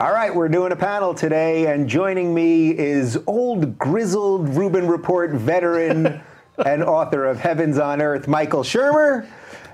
All right, we're doing a panel today, and joining me is old grizzled Rubin Report veteran and author of Heavens on Earth, Michael Shermer,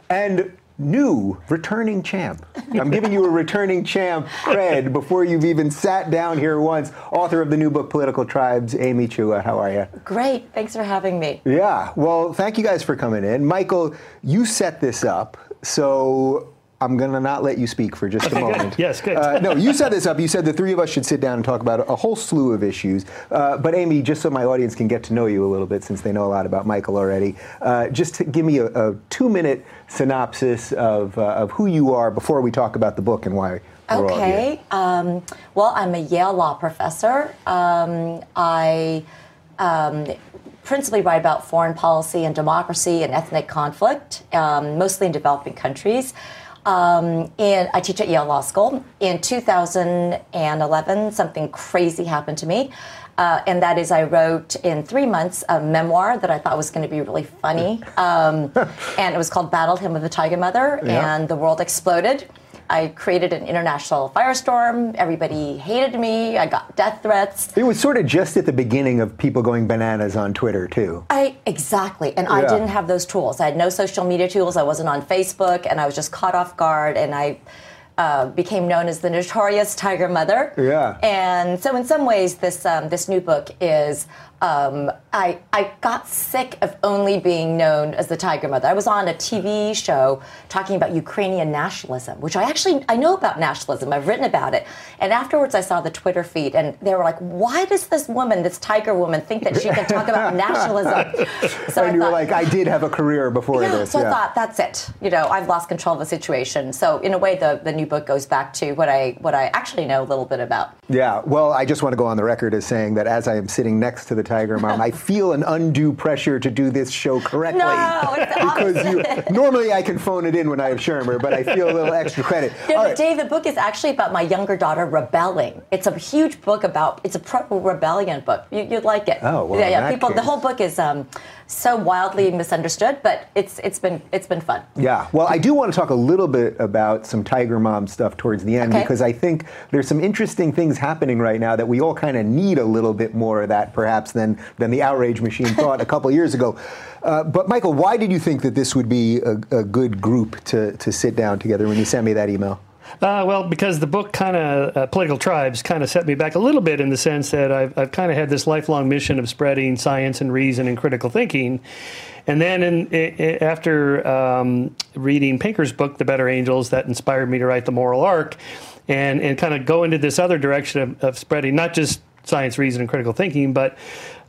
and new returning champ. I'm giving you a returning champ cred before you've even sat down here once. Author of the new book, Political Tribes, Amy Chua. How are you? Great. Thanks for having me. Yeah. Well, thank you guys for coming in. Michael, you set this up. So I'm going to not let you speak for just a moment. Good. Yes, good. Uh, no, you set this up. You said the three of us should sit down and talk about a whole slew of issues. Uh, but Amy, just so my audience can get to know you a little bit, since they know a lot about Michael already, uh, just give me a, a two-minute synopsis of, uh, of who you are before we talk about the book and why. Okay. Um, well, I'm a Yale law professor. Um, I um, principally write about foreign policy and democracy and ethnic conflict, um, mostly in developing countries. Um, and I teach at Yale Law School. In 2011, something crazy happened to me. Uh, and that is, I wrote in three months a memoir that I thought was going to be really funny. Um, and it was called Battle Hymn of the Tiger Mother, yeah. and the world exploded. I created an international firestorm. Everybody hated me. I got death threats. It was sort of just at the beginning of people going bananas on Twitter, too. I exactly, and yeah. I didn't have those tools. I had no social media tools. I wasn't on Facebook, and I was just caught off guard. And I uh, became known as the notorious Tiger Mother. Yeah. And so, in some ways, this um, this new book is um, I, I got sick of only being known as the Tiger Mother. I was on a TV show talking about Ukrainian nationalism, which I actually I know about nationalism. I've written about it. And afterwards, I saw the Twitter feed, and they were like, "Why does this woman, this Tiger woman, think that she can talk about nationalism?" So and I you thought, were like, "I did have a career before yeah, this." So yeah. I thought, "That's it. You know, I've lost control of the situation." So in a way, the the new book goes back to what I what I actually know a little bit about. Yeah. Well, I just want to go on the record as saying that as I am sitting next to the Tiger Mom, I feel an undue pressure to do this show correctly. No, because you, normally I can phone it in when I have Shermer, but I feel a little extra credit. No, right. Dave, the book is actually about my younger daughter rebelling. It's a huge book about. It's a pro rebellion book. You, would like it. Oh, well, yeah, yeah. People, case. the whole book is. Um, so wildly misunderstood, but it's it's been it's been fun. Yeah. Well, I do want to talk a little bit about some Tiger Mom stuff towards the end okay. because I think there's some interesting things happening right now that we all kind of need a little bit more of that perhaps than than the outrage machine thought a couple years ago. Uh, but Michael, why did you think that this would be a, a good group to to sit down together when you sent me that email? Uh, well, because the book kind of, uh, Political Tribes, kind of set me back a little bit in the sense that I've, I've kind of had this lifelong mission of spreading science and reason and critical thinking. And then in, in, after um, reading Pinker's book, The Better Angels, that inspired me to write The Moral Arc and, and kind of go into this other direction of, of spreading not just science, reason, and critical thinking, but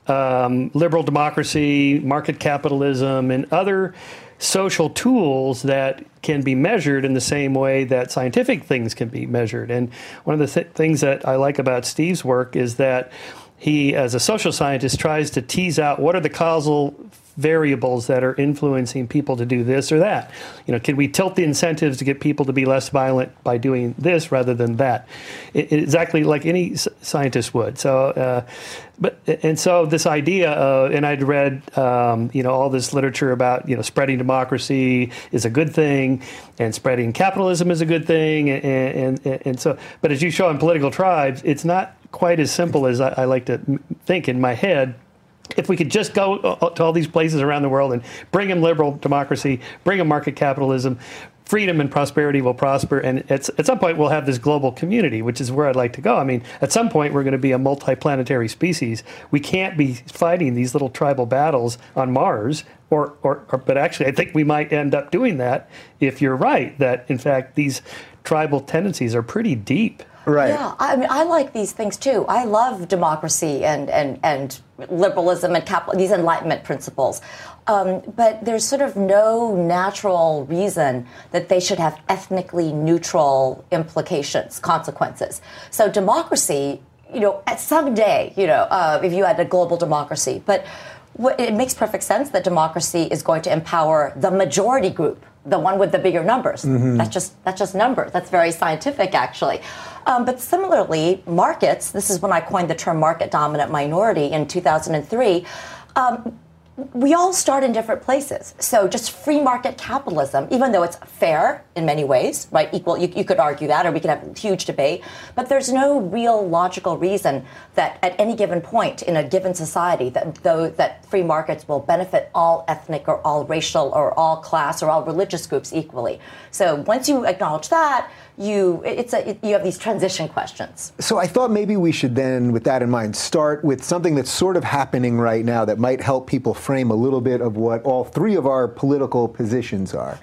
um, liberal democracy, market capitalism, and other social tools that can be measured in the same way that scientific things can be measured. And one of the th- things that I like about Steve's work is that he, as a social scientist, tries to tease out what are the causal variables that are influencing people to do this or that. You know, can we tilt the incentives to get people to be less violent by doing this rather than that? It, exactly like any scientist would. So, uh, but and so this idea of, and I'd read, um, you know, all this literature about you know spreading democracy is a good thing, and spreading capitalism is a good thing, and and, and so. But as you show in political tribes, it's not quite as simple as I, I like to think in my head if we could just go uh, to all these places around the world and bring them liberal democracy, bring them market capitalism, freedom and prosperity will prosper. And at, at some point, we'll have this global community, which is where I'd like to go. I mean, at some point, we're going to be a multiplanetary species. We can't be fighting these little tribal battles on Mars. Or, or, or, but actually, I think we might end up doing that if you're right, that in fact, these tribal tendencies are pretty deep. Right. Yeah, I mean, I like these things too. I love democracy and and and liberalism and capital, these enlightenment principles. Um, but there's sort of no natural reason that they should have ethnically neutral implications, consequences. So democracy, you know, at some day, you know, uh, if you had a global democracy, but it makes perfect sense that democracy is going to empower the majority group the one with the bigger numbers. Mm-hmm. That's just that's just numbers. That's very scientific, actually. Um, but similarly, markets. This is when I coined the term market dominant minority in 2003. Um, we all start in different places. So just free market capitalism, even though it's fair in many ways, right? Equal, you, you, could argue that, or we could have a huge debate. But there's no real logical reason that at any given point in a given society that though that free markets will benefit all ethnic or all racial or all class or all religious groups equally. So once you acknowledge that, you it's a it, you have these transition questions. So I thought maybe we should then, with that in mind, start with something that's sort of happening right now that might help people frame a little bit of what all three of our political positions are.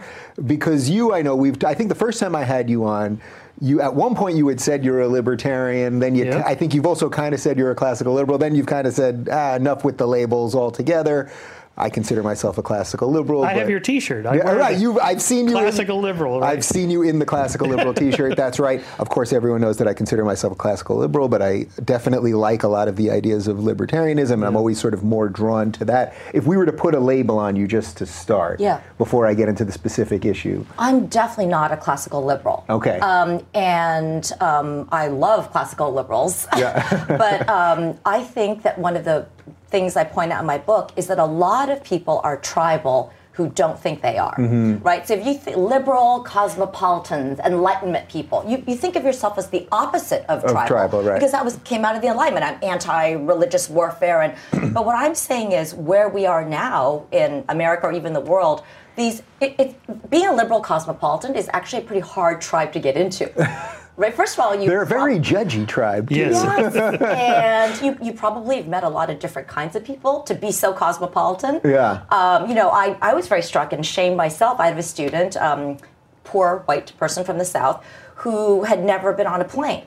Because you, I know we've I think the first time I had you on you at one point you had said you're a libertarian. Then you, I think you've also kind of said you're a classical liberal. Then you've kind of said ah, enough with the labels altogether. I consider myself a classical liberal. I have your T-shirt. I yeah, right. You, I've seen you classical in, liberal. Right? I've seen you in the classical liberal T-shirt. That's right. Of course, everyone knows that I consider myself a classical liberal, but I definitely like a lot of the ideas of libertarianism, and yeah. I'm always sort of more drawn to that. If we were to put a label on you just to start, yeah. before I get into the specific issue, I'm definitely not a classical liberal. Okay. Um, and um, I love classical liberals. Yeah. but um, I think that one of the things I point out in my book is that a lot of people are tribal who don't think they are, mm-hmm. right? So if you think liberal, cosmopolitans, enlightenment people, you, you think of yourself as the opposite of, of tribal, tribal right. because that was came out of the Enlightenment. I'm anti-religious warfare, and but what I'm saying is where we are now in America or even the world, these it, it, being a liberal cosmopolitan is actually a pretty hard tribe to get into. Right. First of all, you they're a very judgy tribe. Too. Yes. yes. and you, you probably have met a lot of different kinds of people to be so cosmopolitan. Yeah. Um, you know, I, I was very struck and shamed myself. I have a student, um, poor white person from the South, who had never been on a plane.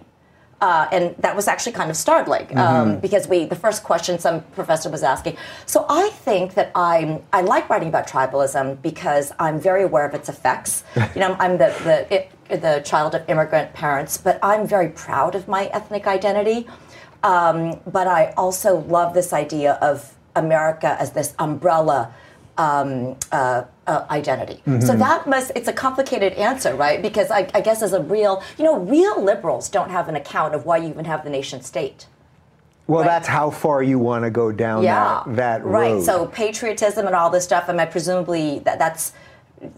Uh, and that was actually kind of startling um, mm-hmm. because we the first question some professor was asking. So I think that I'm I like writing about tribalism because I'm very aware of its effects. you know, I'm the the it, the child of immigrant parents, but I'm very proud of my ethnic identity. Um, but I also love this idea of America as this umbrella um, uh, uh, identity. Mm-hmm. So that must, it's a complicated answer, right? Because I, I, guess as a real, you know, real liberals don't have an account of why you even have the nation state. Well, right? that's how far you want to go down yeah, that, that road. Right. So patriotism and all this stuff, I mean, presumably that, that's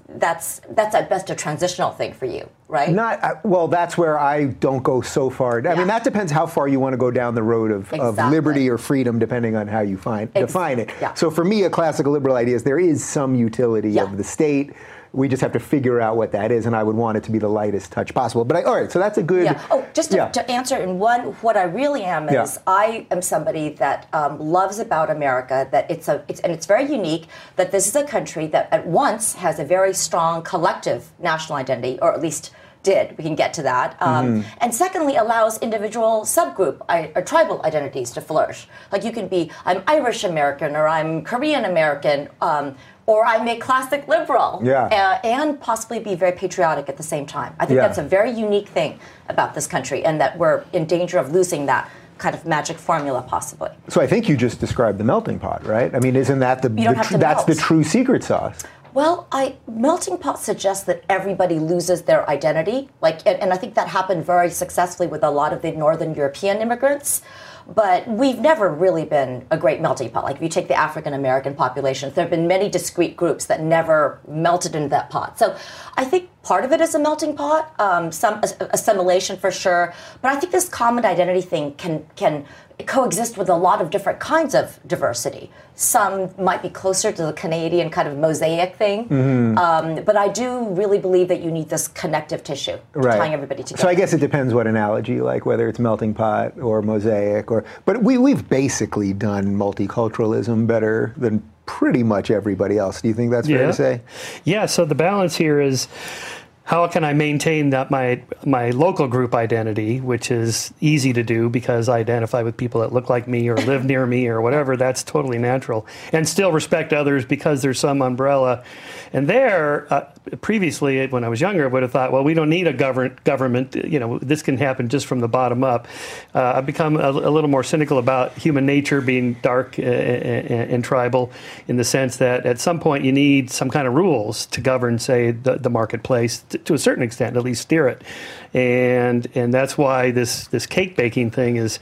that's that's at best a transitional thing for you, right? Not uh, well. That's where I don't go so far. I yeah. mean, that depends how far you want to go down the road of, exactly. of liberty or freedom, depending on how you find define it. Yeah. So for me, a classical liberal idea is there is some utility yeah. of the state we just have to figure out what that is, and I would want it to be the lightest touch possible. But I, all right, so that's a good. Yeah. Oh, just to, yeah. to answer in one, what I really am is yeah. I am somebody that um, loves about America that it's a it's and it's very unique that this is a country that at once has a very strong collective national identity, or at least did. We can get to that. Um, mm-hmm. And secondly, allows individual subgroup or tribal identities to flourish. Like you can be, I'm Irish American or I'm Korean American. Um, or I'm a classic liberal, yeah. uh, and possibly be very patriotic at the same time. I think yeah. that's a very unique thing about this country, and that we're in danger of losing that kind of magic formula, possibly. So I think you just described the melting pot, right? I mean, isn't that the, the tr- that's the true secret sauce? Well, I melting pot suggests that everybody loses their identity, like, and, and I think that happened very successfully with a lot of the Northern European immigrants but we've never really been a great melting pot. Like if you take the African American population, there have been many discrete groups that never melted into that pot. So I think part of it is a melting pot, um, some assimilation for sure. But I think this common identity thing can can coexist with a lot of different kinds of diversity. Some might be closer to the Canadian kind of mosaic thing, mm-hmm. um, but I do really believe that you need this connective tissue right. tying everybody together. So I guess it depends what analogy you like, whether it's melting pot or mosaic, or but we we've basically done multiculturalism better than pretty much everybody else. Do you think that's fair to say? Yeah. So the balance here is how can I maintain that my my local group identity, which is easy to do because I identify with people that look like me or live near me or whatever. That's totally natural, and still respect others because there's some umbrella. And there, uh, previously, when I was younger, I would have thought, well, we don't need a government. Government, you know, this can happen just from the bottom up. Uh, I've become a, a, little more cynical about human nature being dark and, uh, and, and, tribal, in the sense that at some point you need some kind of rules to govern, say, the, the marketplace to a certain extent, at least steer it. And and that's why this this cake baking thing is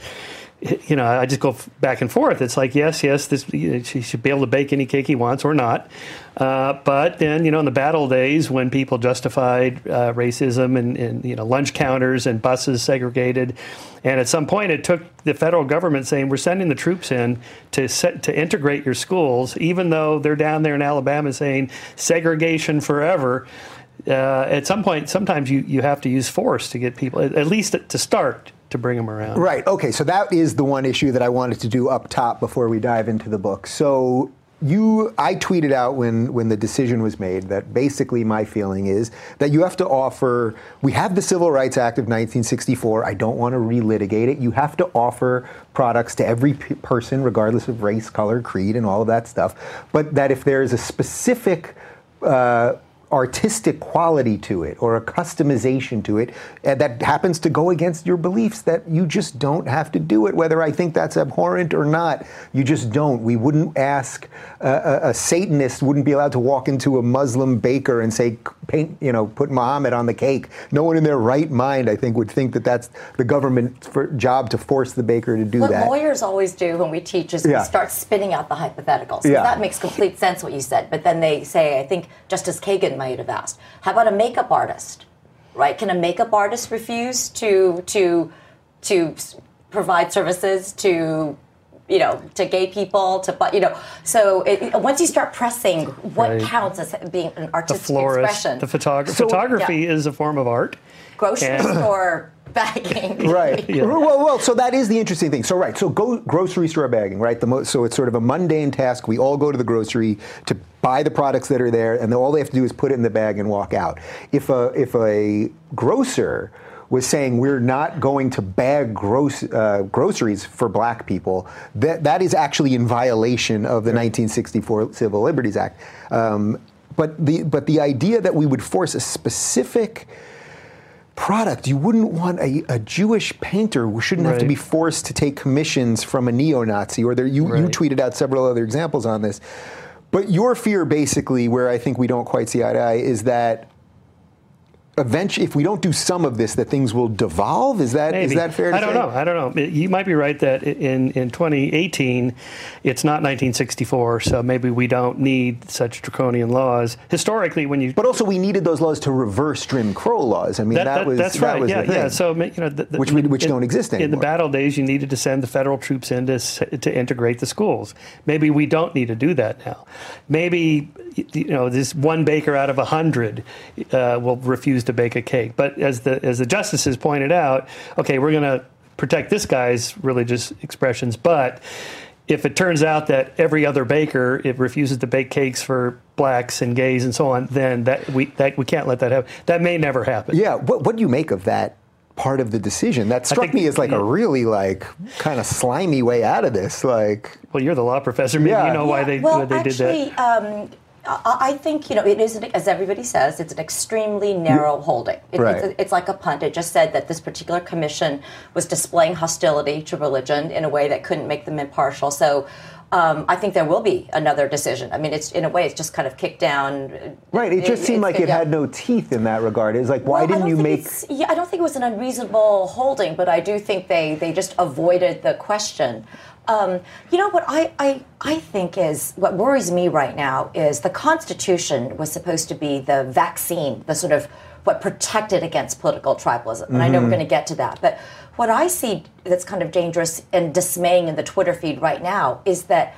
you know, I just go back and forth. It's like, yes, yes, this she should be able to bake any cake he wants or not. Uh, but then, you know, in the battle days when people justified uh, racism and, and, you know, lunch counters and buses segregated, and at some point it took the federal government saying, we're sending the troops in to set, to integrate your schools, even though they're down there in Alabama saying segregation forever. Uh, at some point, sometimes you, you have to use force to get people, at least to start, to bring them around. Right. Okay. So that is the one issue that I wanted to do up top before we dive into the book. So you I tweeted out when when the decision was made that basically my feeling is that you have to offer we have the Civil Rights Act of 1964 I don't want to relitigate it you have to offer products to every p- person regardless of race color creed and all of that stuff but that if there is a specific uh, artistic quality to it or a customization to it uh, that happens to go against your beliefs that you just don't have to do it whether i think that's abhorrent or not you just don't we wouldn't ask uh, a, a satanist wouldn't be allowed to walk into a muslim baker and say paint you know put muhammad on the cake no one in their right mind i think would think that that's the government's job to force the baker to do what that What lawyers always do when we teach is Yeah. we start spinning out the hypotheticals. Yeah. That makes complete sense what you said. But then they say, I think Justice Kagan might have asked, how about a makeup artist? Right? Can a makeup artist refuse to to to provide services to you know to gay people to but you know so it, once you start pressing what Right. counts as being an The artistic florist, expression the photographer. So- photography Yeah. is a form of art. grocery store bagging Right. Well, well, so that is the interesting thing. So, right. So, go grocery store bagging, right? The mo- so it's sort of a mundane task. We all go to the grocery to buy the products that are there, and all they have to do is put it in the bag and walk out. If a if a grocer was saying we're not going to bag gross, uh, groceries for black people, that, that is actually in violation of the 1964 Civil Liberties Act. Um, but the but the idea that we would force a specific product. You wouldn't want a, a Jewish painter who shouldn't have to be forced to take commissions from a neo-Nazi. Or there, you, you tweeted out several other examples on this. But your fear, basically, where I think we don't quite see eye to eye, is that eventually, if we don't do some of this, that things will devolve. Is that is that fair? To I don't say? know. I don't know. You might be right that in, in 2018, it's not 1964, so maybe we don't need such draconian laws. Historically, when you But also, we needed those laws to reverse Jim Crow laws. I mean, that, was that's that right. was yeah, the thing. yeah. So you know, the, the- Which we- which don't exist In the battle days, you needed to send the federal troops in to to integrate the schools. Maybe we don't need to do that now. Maybe you know, this one baker out of a hundred uh, will refuse to bake a cake. But as the as the justices pointed out, okay, we're going to protect this guy's religious expressions, but if it turns out that every other baker it refuses to bake cakes for blacks and gays and so on, then that we that we can't let that happen. That may never happen. Yeah, what, what do you make of that part of the decision? That struck think- me as like yeah. a really like kind of slimy way out of this. Like, Well, you're the law professor. Maybe Yeah. you know why they well, why they actually, did that. Um, I I think you know it is, as everybody says, it's an extremely narrow holding. It, Right. it's, it's like a punt. It just said that this particular commission was displaying hostility to religion in a way that couldn't make them impartial. So. Um, I think there will be another decision. I mean, it's in a way, it's just kind of kicked down. right? It just seemed like it yeah. had no teeth in that regard. It's like, why Well, didn't you make? Yeah, I don't think it was an unreasonable holding, but I do think they they just avoided the question. Um, you know what I, I I think is what worries me right now is the Constitution was supposed to be the vaccine, the sort of what protected against political tribalism, and I know we're going to get to that. But what I see that's kind of dangerous and dismaying in the Twitter feed right now is that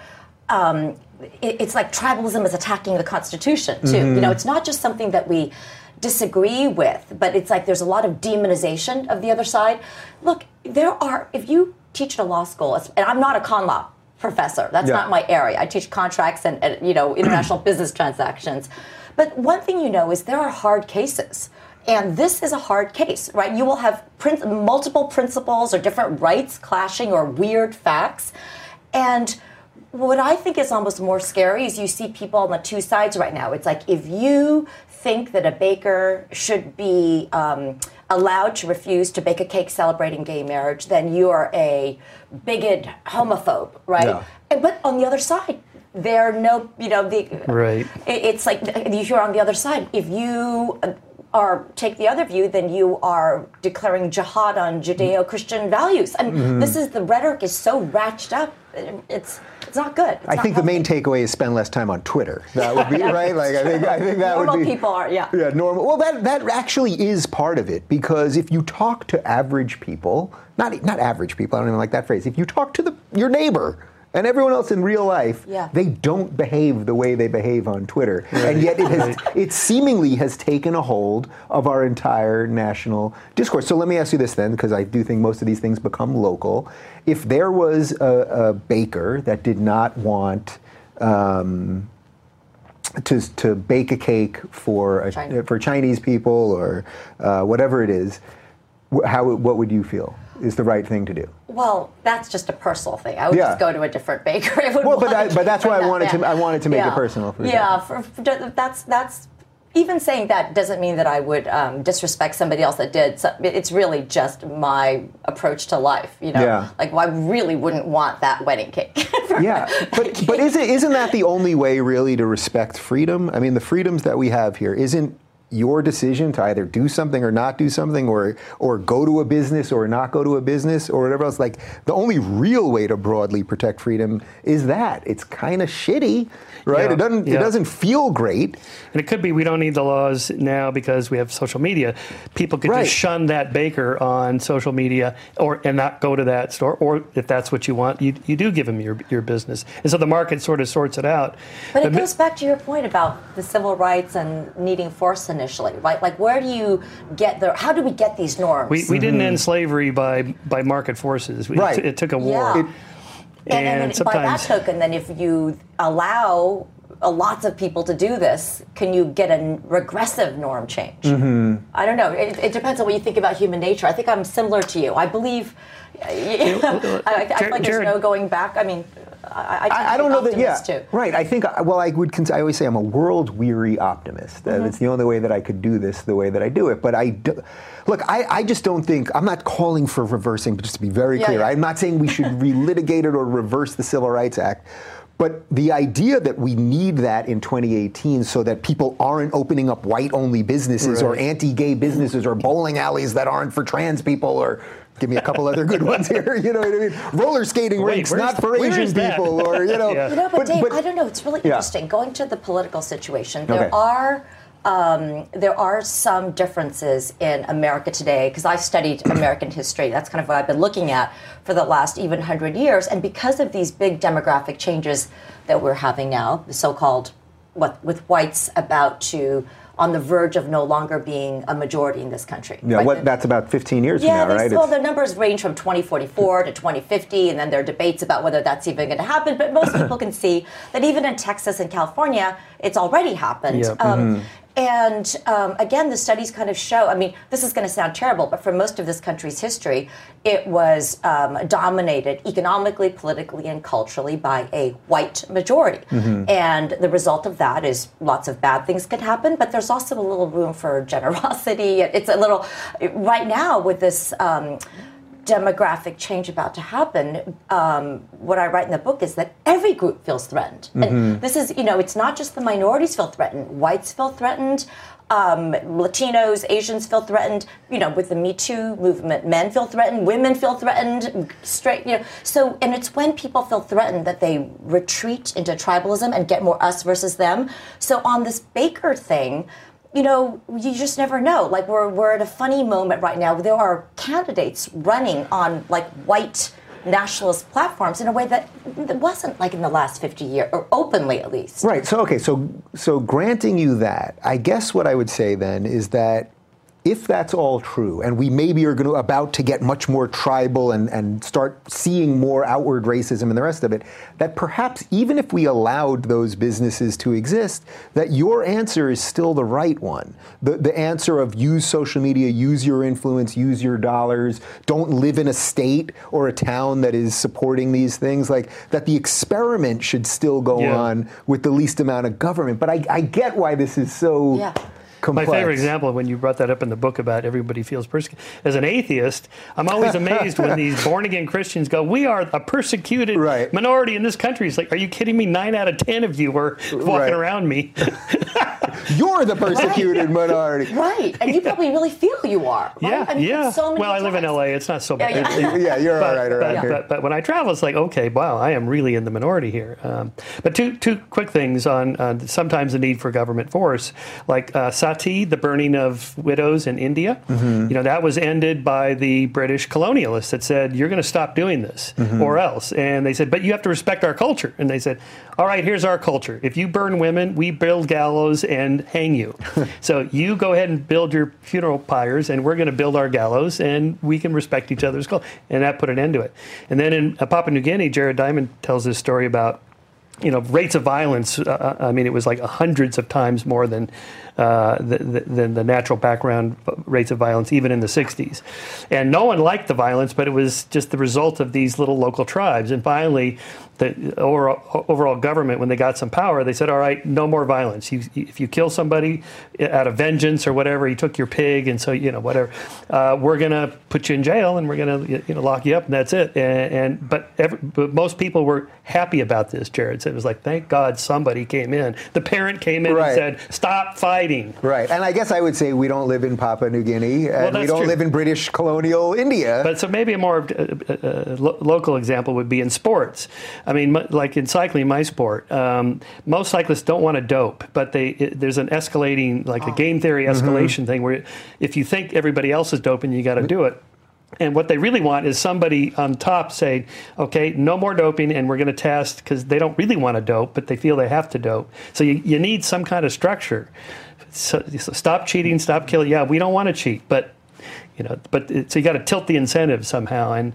um, it, it's like tribalism is attacking the Constitution too. You know, it's not just something that we disagree with, but it's like there's a lot of demonization of the other side. Look, there are if you teach at a law school, and I'm not a con law professor. That's Yeah. not my area. I teach contracts and, and you know international business transactions. But one thing you know is there are hard cases. And this is a hard case, right? You will have prin- multiple principles or different rights clashing or weird facts. And what I think is almost more scary is you see people on the two sides right now. It's like if you think that a baker should be um, allowed to refuse to bake a cake celebrating gay marriage, then you are a bigot homophobe, right? Yeah. And, but on the other side, there are no, you know, the Right. it- It's like if you're on the other side, if you uh, are take the other view, then you are declaring jihad on Judeo-Christian values. I mean, Mm-hmm. this is the rhetoric is so ratcheted up. It's not good. It's I not think the main takeaway is spend less time on Twitter. That would be right. Like I think I think that normal would be people are yeah. Yeah, normal. Well, that that actually is part of it because if you talk to average people, not not average people, I don't even like that phrase. If you talk to the your neighbor and everyone else in real life, Yeah. they don't behave the way they behave on Twitter, and yet it has it seemingly has taken a hold of our entire national discourse. So let me ask you this then, because I do think most of these things become local. If there was a, a baker that did not want um, to, to bake a cake for a, China. for Chinese people or uh, whatever it is, how what would you feel is the right thing to do? Well, that's just a personal thing. I would Yeah. just go to a different bakery. I would Well, but I- but that's why I that wanted to- I wanted to make it personal for yeah, for, for- that's that's even saying that doesn't mean that I would um, disrespect somebody else that did. So it's really just my approach to life. You know, Yeah. like well, I really wouldn't want that wedding cake. Yeah, but but is it isn't that the only way really to respect freedom? I mean, the freedoms that we have here isn't your decision to either do something or not do something or or go to a business or not go to a business or whatever else like the only real way to broadly protect freedom is that. It's kind of shitty right Yeah, it doesn't it doesn't feel great And it could be we don't need the laws now because we have social media. People could Right. just shun that baker on social media or and not go to that store. Or if that's what you want, you, you do give them your, your business. And so the market sort of sorts it out. But it mi- goes back to your point about the civil rights and needing force initially, right? Like, where do you get the? How do we get these norms? we, we didn't end slavery by, by market forces. Mm-hmm. Right. It, it took a war. Yeah. It- and, and, and by that token, then if you allow lots of people to do this, can you get a regressive norm change? Mm-hmm. I don't know. It, it depends on what you think about human nature. I think I'm similar to you. I believe. I, I feel like there's no going back. I mean, I, I, I, don't know that. Yeah, too. right. I think. Well, I would. Cons- I always say I'm a world weary optimist. Mm-hmm. It's the only way that I could do this the way that I do it. But I do, look. I, I just don't think. I'm not calling for reversing. But just to be very Yeah, clear, yeah. I'm not saying we should relitigate it or reverse the Civil Rights Act. But the idea that we need that in 2018 so that people aren't opening up white only businesses or anti gay businesses or bowling alleys that aren't for trans people or give me a couple other good ones here. You know what I mean? Roller skating Wait, rinks, not the- for Asian people or, you know. Yeah. You know, but, Dave, I don't know. It's really Yeah. interesting. Going to the political situation, there Okay. are um, there are some differences in America today because I've studied American history. That's kind of what I've been looking at for the last even hundred years. And because of these big demographic changes that we're having now, the so-called what with whites about to on the verge of no longer being a majority in this country. Yeah, right? what, that's about 15 years yeah, from now, they, right? well, It's- the numbers range from 2044 to 2050, and then there are debates about whether that's even going to happen. But most people can see that even in Texas and California, it's already happened. Yeah. Um, And um, again, the studies kind of show. I mean, this is going to sound terrible, but for most of this country's history, it was um, dominated economically, politically, and culturally by a white majority. And the result of that is lots of bad things can happen, but there's also a little room for generosity. It's a little right now with this. Um, demographic change about to happen, um, what I write in the book is that every group feels threatened. And this is, you know, it's not just the minorities feel threatened. Whites feel threatened. Um, Latinos, Asians feel threatened. You know, with the Me Too movement, men feel threatened, women feel threatened, straight. You know, so and it's when people feel threatened that they retreat into tribalism and get more us versus them. So on this Baker thing, you know, you just never know. Like we're we're at a funny moment right now. There are candidates running on like white nationalist platforms in a way that wasn't like in the last 50 years, or openly at least. Right. So okay. So so granting you that, I guess what I would say then is that if that's all true, and we maybe are going to about to get much more tribal and, and start seeing more outward racism and the rest of it, that perhaps even if we allowed those businesses to exist, that your answer is still the right one. The the answer of use social media, use your influence, use your dollars, don't live in a state or a town that is supporting these things, like that the experiment should still go Yeah. on with the least amount of government. But I, I get why this is so Yeah. Complex. My favorite example when you brought that up in the book about everybody feels persecuted. As an atheist, I'm always amazed when these born again Christians go, "We are a persecuted Right. minority in this country." It's like, are you kidding me? Nine out of ten of you were walking Right. around me. You're the persecuted minority. Right, and you probably really feel you are. Right? Yeah, I mean, yeah. So many well, I live in. LA. It's not so bad. Yeah, yeah. Yeah, you're all but, right around but, here. but, but when I travel, it's like, okay, wow, I am really in the minority here. Um, but two two quick things on uh, sometimes the need for government force, like uh, sati, the burning of widows in India. Mm-hmm. You know that was ended by the British colonialists that said you're going to stop doing this Mm-hmm. or else, and they said, but you have to respect our culture. And they said, all right, here's our culture. If you burn women, we build gallows and hang you. so you go ahead and build your funeral pyres, and we're going to build our gallows, and we can respect each other's culture. And that put an end to it. And then in Papua New Guinea, Jared Diamond tells this story about you know rates of violence. Uh, I mean, it was like hundreds of times more than uh, the, the, than the natural background rates of violence, even in the '60s. And no one liked the violence, but it was just the result of these little local tribes. And finally, the overall, overall government, when they got some power, they said, "All right, no more violence. You, if you kill somebody out of vengeance or whatever, he took your pig, and so you know whatever, uh, we're gonna put you in jail and we're gonna you know lock you up, and that's it." And, and but, every, but most people were happy about this. Jared said it was like, "Thank God somebody came in. The parent came in Right. and said, stop fighting." Right, and I guess I would say we don't live in Papua New Guinea, and we don't true. live in British colonial India. But so maybe a more uh, uh, lo- local example would be in sports. I mean, like in cycling, my sport, um, most cyclists don't want to dope, but they it, there's an escalating, like a game theory escalation thing, where if you think everybody else is doping, you got to do it. And what they really want is somebody on top saying, okay, no more doping, and we're going to test because they don't really want to dope, but they feel they have to dope. So you, you need some kind of structure. So, so stop cheating, stop killing. Yeah, we don't want to cheat, but you know, but it, so you got to tilt the incentive somehow. And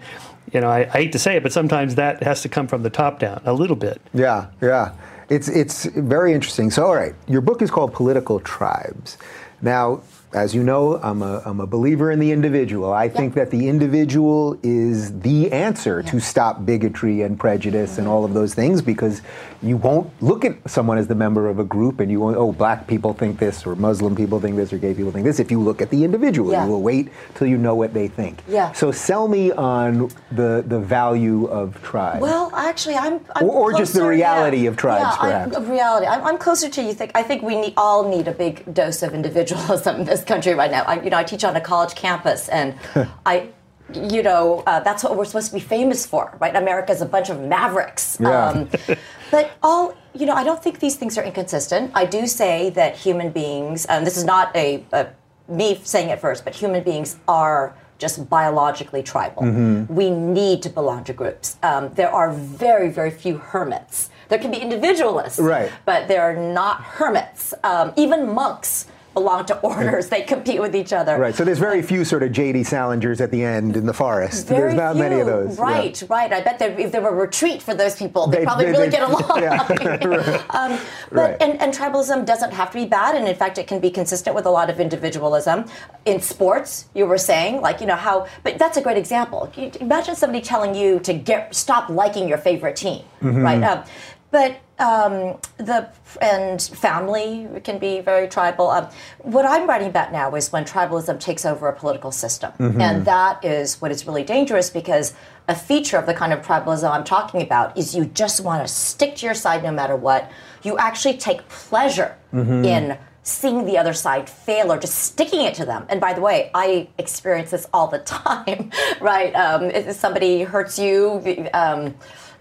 you know, I, I hate to say it, but sometimes that has to come from the top down a little bit. Yeah, yeah. It's it's very interesting. So, all right, your book is called Political Tribes. Now, as you know, I'm a, I'm a believer in the individual. I think that the individual is the answer to stop bigotry and prejudice and all of those things because you won't look at someone as the member of a group and you won't, oh, black people think this or Muslim people think this or gay people think this. If you look at the individual, Yeah. you will wait till you know what they think. Yeah. So, sell me on the, the value of tribes. Well, actually, I'm. I'm Or- or just the reality yeah. of tribes, yeah, I'm- of reality. I'm, I'm closer to you think. I think we need, all need a big dose of individualism in this country right now. I, you know, I teach on a college campus, and I. You know, uh, that's what we're supposed to be famous for, right? America's a bunch of mavericks. Yeah. but all, you know, I don't think these things are inconsistent. I do say that human beings, and this is not a, a me saying it first, but human beings are just biologically tribal. Mm-hmm. We need to belong to groups. Um, there are very, very few hermits. There can be individualists, Right. but there are not hermits. Um, even monks belong to orders. They compete with each other. Right. So there's very few sort of J.D. Salingers at the end in the forest. Very there's not many of few. those. yeah. Right, right. I bet there, if there were a retreat for those people, they They'd- probably they'd- really they'd- get along. yeah. um, but Right. and, and tribalism doesn't have to be bad, and in fact, it can be consistent with a lot of individualism. In sports, you were saying, like you know how, but that's a great example. Imagine somebody telling you to get stop liking your favorite team, Mm-hmm. right? Um, but um, the and family can be very tribal. Um, what I'm writing about now is when tribalism takes over a political system, and that is what is really dangerous because a feature of the kind of tribalism I'm talking about is you just want to stick to your side no matter what. You actually take pleasure in seeing the other side fail or just sticking it to them. And by the way, I experience this all the time, right? Um, if somebody hurts you.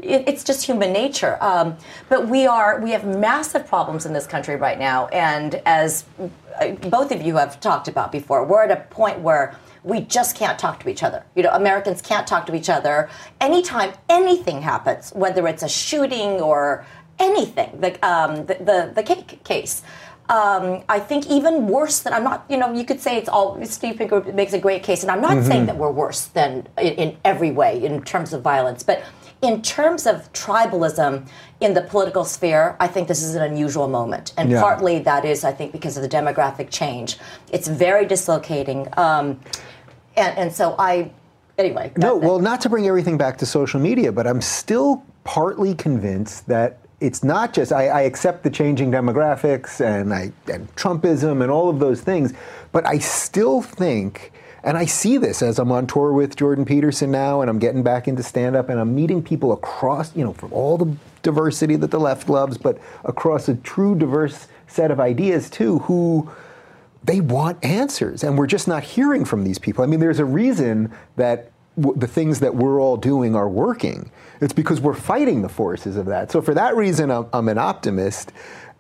It, it's just human nature. Um, but we are we have massive problems in this country right now, and as uh, both of you have talked about before, we're at a point where we just can't talk to each other. You know, Americans can't talk to each other anytime anything happens, whether it's a shooting or anything. Like um, the, the the cake case. Um, I think even worse than I'm not. You know, you could say it's all. Steve Pinker makes a great case, and I'm not saying that we're worse than in, in every way in terms of violence, but in terms of tribalism in the political sphere, I think this is an unusual moment, and Yeah. partly that is, I think, because of the demographic change. It's very dislocating, um, and and so I. Anyway, No, that- well, not to bring everything back to social media, but I'm still partly convinced that it's not just I, I accept the changing demographics and I and Trumpism and all of those things, but I still think. And I see this as I'm on tour with Jordan Peterson now, and I'm getting back into stand up, and I'm meeting people across, you know, from all the diversity that the left loves, but across a true diverse set of ideas too who they want answers and we're just not hearing from these people. I mean, there's a reason that w- the things that we're all doing are working. It's because we're fighting the forces of that. So for that reason, I'm, I'm an optimist.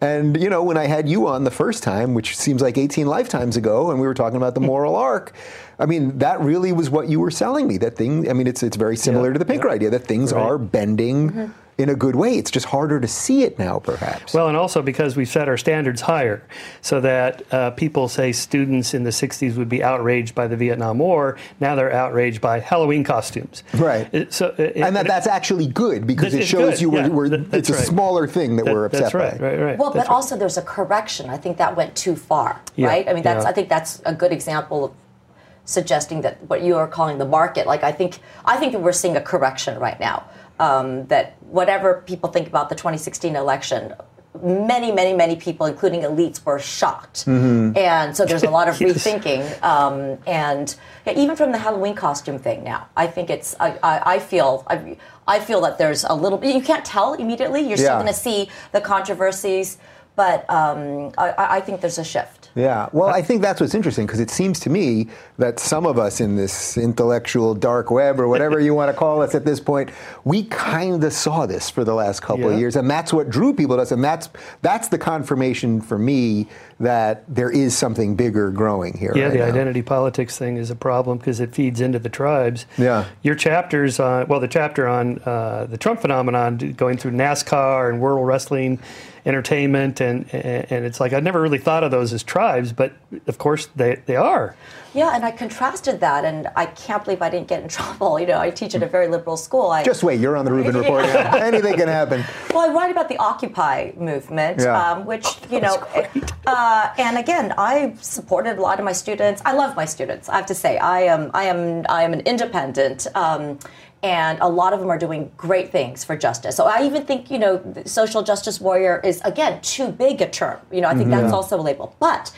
And you know, when I had you on the first time, which seems like 18 lifetimes ago, and we were talking about the moral arc, I mean, that really was what you were selling me. That thing. I mean, it's it's very similar Yeah, to the Pinker yeah. idea that things Right. are bending mm-hmm. In a good way. It's just harder to see it now, perhaps. Well, and also because we've set our standards higher, so that uh, people say students in the 60s would be outraged by the Vietnam War. Now they're outraged by Halloween costumes. Right. It- so, uh, and that it- that's actually good because it shows good, you yeah. were, were That- it's a right. smaller thing that, that- we're upset That's right, by. right, right. Well, That's but right. also there's a correction. I think that went too far, Yeah, right? I mean, that's yeah. I think that's a good example of suggesting that what you are calling the market. Like I think I think that we're seeing a correction right now. Um, that whatever people think about the 2016 election. Many, many, many people, including elites, were shocked, Mm-hmm. and so there's a lot of Yes. rethinking. Um, and yeah, even from the Halloween costume thing, now I think it's. I, I, I feel. I, I feel that there's a little. You can't tell immediately. You're still going to see the controversies, but um, I think there's a shift. Yeah, well, I think that's what's interesting because it seems to me that some of us in this intellectual dark web or whatever you want to call us at this point, we kind of saw this for the last couple of years, and that's what drew people to us, and that's that's the confirmation for me that there is something bigger growing here. Yeah, right the now. identity politics thing is a problem because it feeds into the tribes. Yeah. Your chapters on, well, the chapter on uh, the Trump phenomenon, going through NASCAR and World Wrestling Entertainment, and, and and it's like I never really thought of those as tribes, but of course they, they are. Yeah, and I contrasted that, and I can't believe I didn't get in trouble. You know, I teach at a very liberal school. I, Just wait, you're on the Rubin Report now. Anything can happen. Well, I write about the Occupy movement, Yeah. um, which you know, uh, and again, I supported a lot of my students. I love my students. I have to say, I am, I am, I am an independent. Um, and a lot of them are doing great things for justice. So I even think, you know, social justice warrior is again too big a term. You know, I think that's also a label. But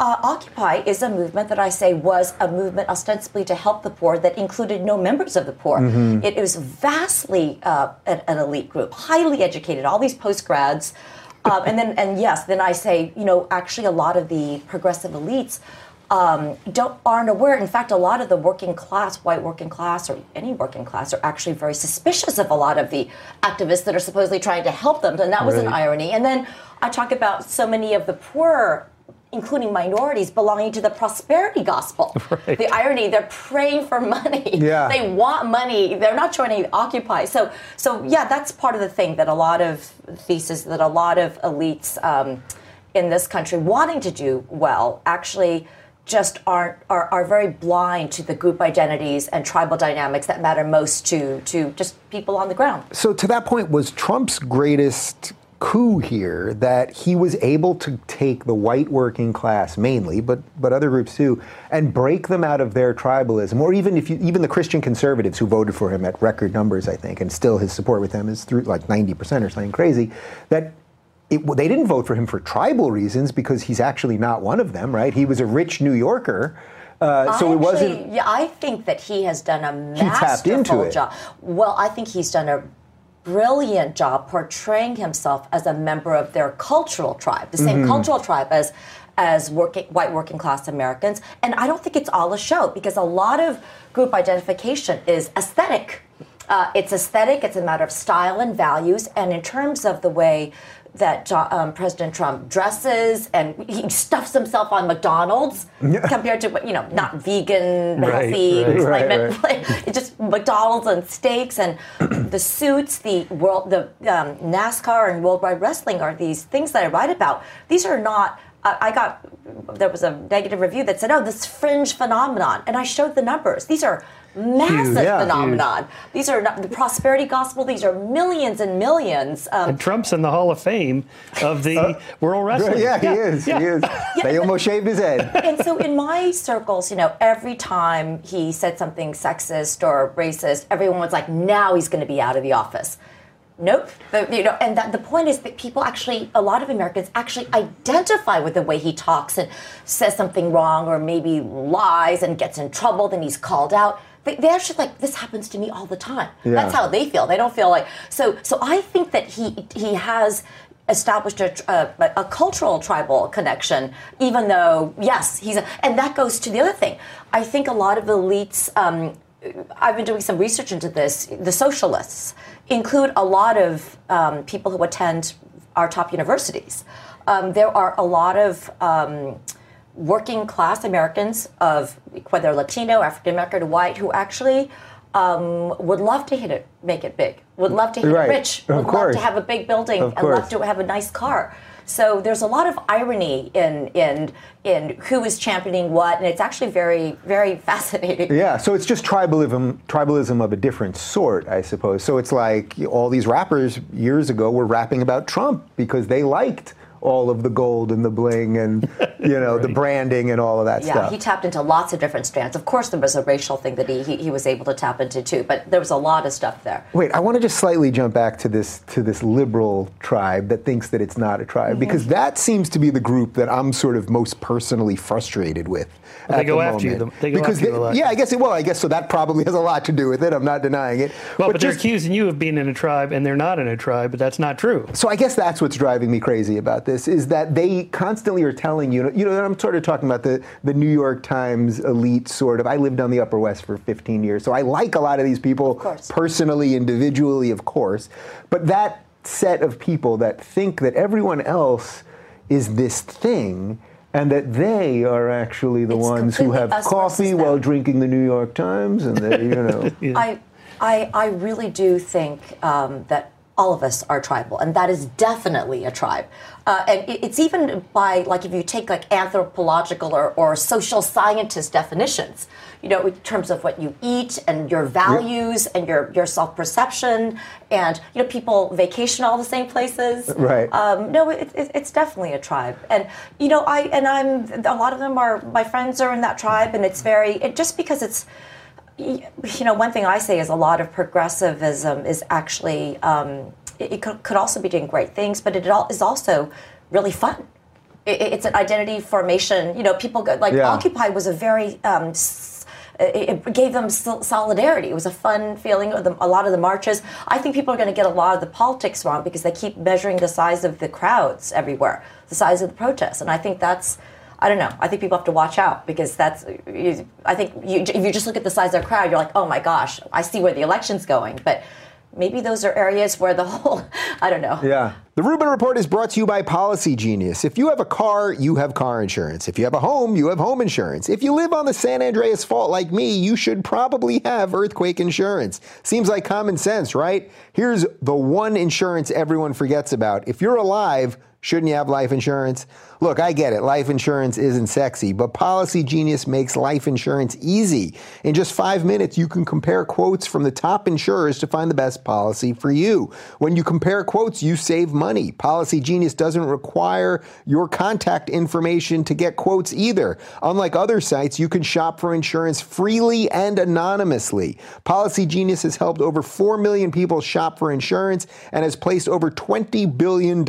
uh, Occupy is a movement that I say was a movement ostensibly to help the poor that included no members of the poor. It was vastly uh, an, an elite group, highly educated, all these post grads. Um, and then, and yes, then I say, you know, actually, a lot of the progressive elites um, don't aren't aware. In fact, a lot of the working class, white working class, or any working class, are actually very suspicious of a lot of the activists that are supposedly trying to help them. And that was an irony. And then I talk about so many of the poor. Including minorities belonging to the prosperity gospel. Right. The irony, they're praying for money. Yeah. They want money. They're not joining Occupy. So, so yeah, that's part of the thing that a lot of thesis that a lot of elites um, in this country wanting to do well actually just aren't are, are very blind to the group identities and tribal dynamics that matter most to to just people on the ground. So to that point, was Trump's greatest coup here that he was able to take the white working class mainly, but but other groups too, and break them out of their tribalism, or even if you, even the Christian conservatives who voted for him at record numbers, I think, and still his support with them is through like ninety percent or something crazy, that. It, they didn't vote for him for tribal reasons because he's actually not one of them, right? He was a rich New Yorker, uh, so it wasn't. Yeah, I think that he has done a masterful job. Well, I think he's done a brilliant job portraying himself as a member of their cultural tribe, the Mm-hmm. same cultural tribe as as working white working class Americans. And I don't think it's all a show because a lot of group identification is aesthetic. Uh, it's aesthetic. It's a matter of style and values. And in terms of the way that um, President Trump dresses and he stuffs himself on McDonald's compared to you know not vegan, Right, healthy, right. Right, like, it's just McDonald's and steaks and the suits, the world, the um, NASCAR and Worldwide Wrestling are these things that I write about. These are not. I got there was a negative review that said, "Oh, this fringe phenomenon," and I showed the numbers. These are massive Yeah. phenomenon. These are not the prosperity gospel. These are millions and millions. Um, And Trump's in the Hall of Fame of the World Wrestling. Yeah, he is. yeah. He is. They almost shaved his head. and so in my circles, you know, every time he said something sexist or racist, everyone was like, now he's going to be out of the office. Nope. But, you know, and that, the point is that people actually, a lot of Americans actually identify with the way he talks and says something wrong or maybe lies and gets in trouble, then he's called out. They, they actually like this happens to me all the time. Yeah. That's how they feel. They don't feel like so. So I think that he he has established a, a, a, cultural tribal connection, even though, yes, he's a, and that goes to the other thing. I think a lot of elites, um, I've been doing some research into this, the socialists include a lot of um, people who attend our top universities. Um, there are a lot of um, working class Americans of whether Latino, African American, white, who actually um, would love to hit it, make it big. Would love to hit right. it rich. Would love to have a big building of and course. love to have a nice car. So there's a lot of irony in in in who is championing what, and it's actually very very fascinating. Yeah. So it's just tribalism tribalism of a different sort, I suppose. So it's like all these rappers years ago were rapping about Trump because they liked all of the gold and the bling and you know right. the branding and all of that yeah, stuff. Yeah, he tapped into lots of different strands. Of course, there was a racial thing that he, he, he was able to tap into too, but there was a lot of stuff there. Wait, I want to just slightly jump back to this to this liberal tribe that thinks that it's not a tribe mm-hmm. because that seems to be the group that I'm sort of most personally frustrated with. Well, they go the after moment. you. They go because after they, you Yeah, I guess. It, well, I guess so. That probably has a lot to do with it. I'm not denying it. Well, but, but they're accusing you of being in a tribe, and they're not in a tribe, but that's not true. So I guess that's what's driving me crazy about this is that they constantly are telling you, you know, I'm sort of talking about the, the New York Times elite sort of. I lived on the Upper West for 15 years, so I like a lot of these people of personally, individually, of course. But that set of people that think that everyone else is this thing and that they are actually the it's ones who have coffee while drinking the New York Times, and they, you know. yeah. I, I, I really do think um, that all of us are tribal, and that is definitely a tribe. Uh, and it's even by like if you take like anthropological or, or social scientist definitions, you know, in terms of what you eat and your values and your your self perception, and you know, people vacation all the same places. Right. Um, no, it, it, it's definitely a tribe, and you know, I and I'm a lot of them are my friends are in that tribe, and it's very it, just because it's you know, one thing I say is a lot of progressivism is actually um, it, it could, could, also be doing great things, but it all, is also really fun. It, it's an identity formation. You know, people go, like yeah. Occupy was a very um, it gave them solidarity. It was a fun feeling. A lot of the marches. I think people are going to get a lot of the politics wrong because they keep measuring the size of the crowds everywhere, the size of the protests, and I think that's I don't know. I think people have to watch out because that's. I think you, if you just look at the size of the crowd, you're like, oh my gosh, I see where the election's going. But maybe those are areas where the whole. I don't know. Yeah. The Rubin Report is brought to you by Policy Genius. If you have a car, you have car insurance. If you have a home, you have home insurance. If you live on the San Andreas Fault like me, you should probably have earthquake insurance. Seems like common sense, right? Here's the one insurance everyone forgets about. If you're alive, shouldn't you have life insurance? Look, I get it. Life insurance isn't sexy, but Policy Genius makes life insurance easy. In just five minutes, you can compare quotes from the top insurers to find the best policy for you. When you compare quotes, you save money. Policy Genius doesn't require your contact information to get quotes either. Unlike other sites, you can shop for insurance freely and anonymously. Policy Genius has helped over 4 million people shop for insurance and has placed over $20 billion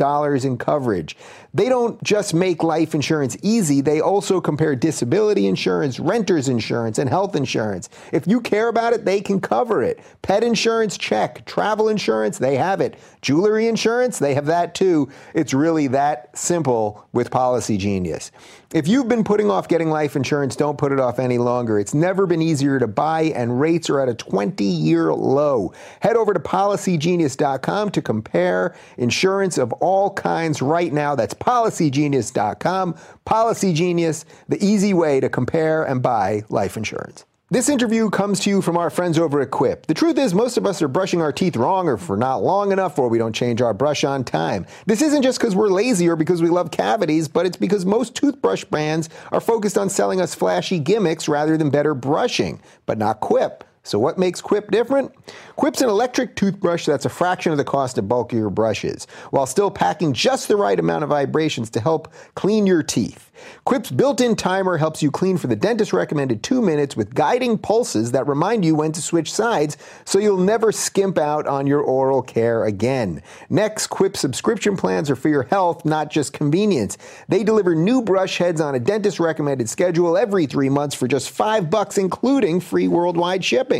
in coverage. They don't just make life insurance easy, they also compare disability insurance, renter's insurance, and health insurance. If you care about it, they can cover it. Pet insurance, check. Travel insurance, they have it. Jewelry insurance, they have that too. It's really that simple with Policy Genius. If you've been putting off getting life insurance, don't put it off any longer. It's never been easier to buy, and rates are at a 20 year low. Head over to policygenius.com to compare insurance of all kinds right now. That's policygenius.com. Policy Genius, the easy way to compare and buy life insurance. This interview comes to you from our friends over at Quip. The truth is, most of us are brushing our teeth wrong or for not long enough, or we don't change our brush on time. This isn't just because we're lazy or because we love cavities, but it's because most toothbrush brands are focused on selling us flashy gimmicks rather than better brushing, but not Quip. So, what makes Quip different? Quip's an electric toothbrush that's a fraction of the cost of bulkier brushes, while still packing just the right amount of vibrations to help clean your teeth. Quip's built in timer helps you clean for the dentist recommended two minutes with guiding pulses that remind you when to switch sides so you'll never skimp out on your oral care again. Next, Quip subscription plans are for your health, not just convenience. They deliver new brush heads on a dentist recommended schedule every three months for just five bucks, including free worldwide shipping.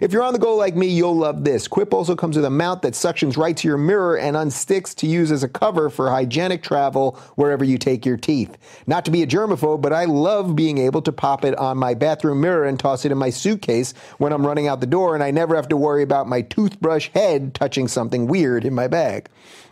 If you're on the go like me, you'll love this. Quip also comes with a mount that suctions right to your mirror and unsticks to use as a cover for hygienic travel wherever you take your teeth. Not to be a germaphobe, but I love being able to pop it on my bathroom mirror and toss it in my suitcase when I'm running out the door, and I never have to worry about my toothbrush head touching something weird in my bag.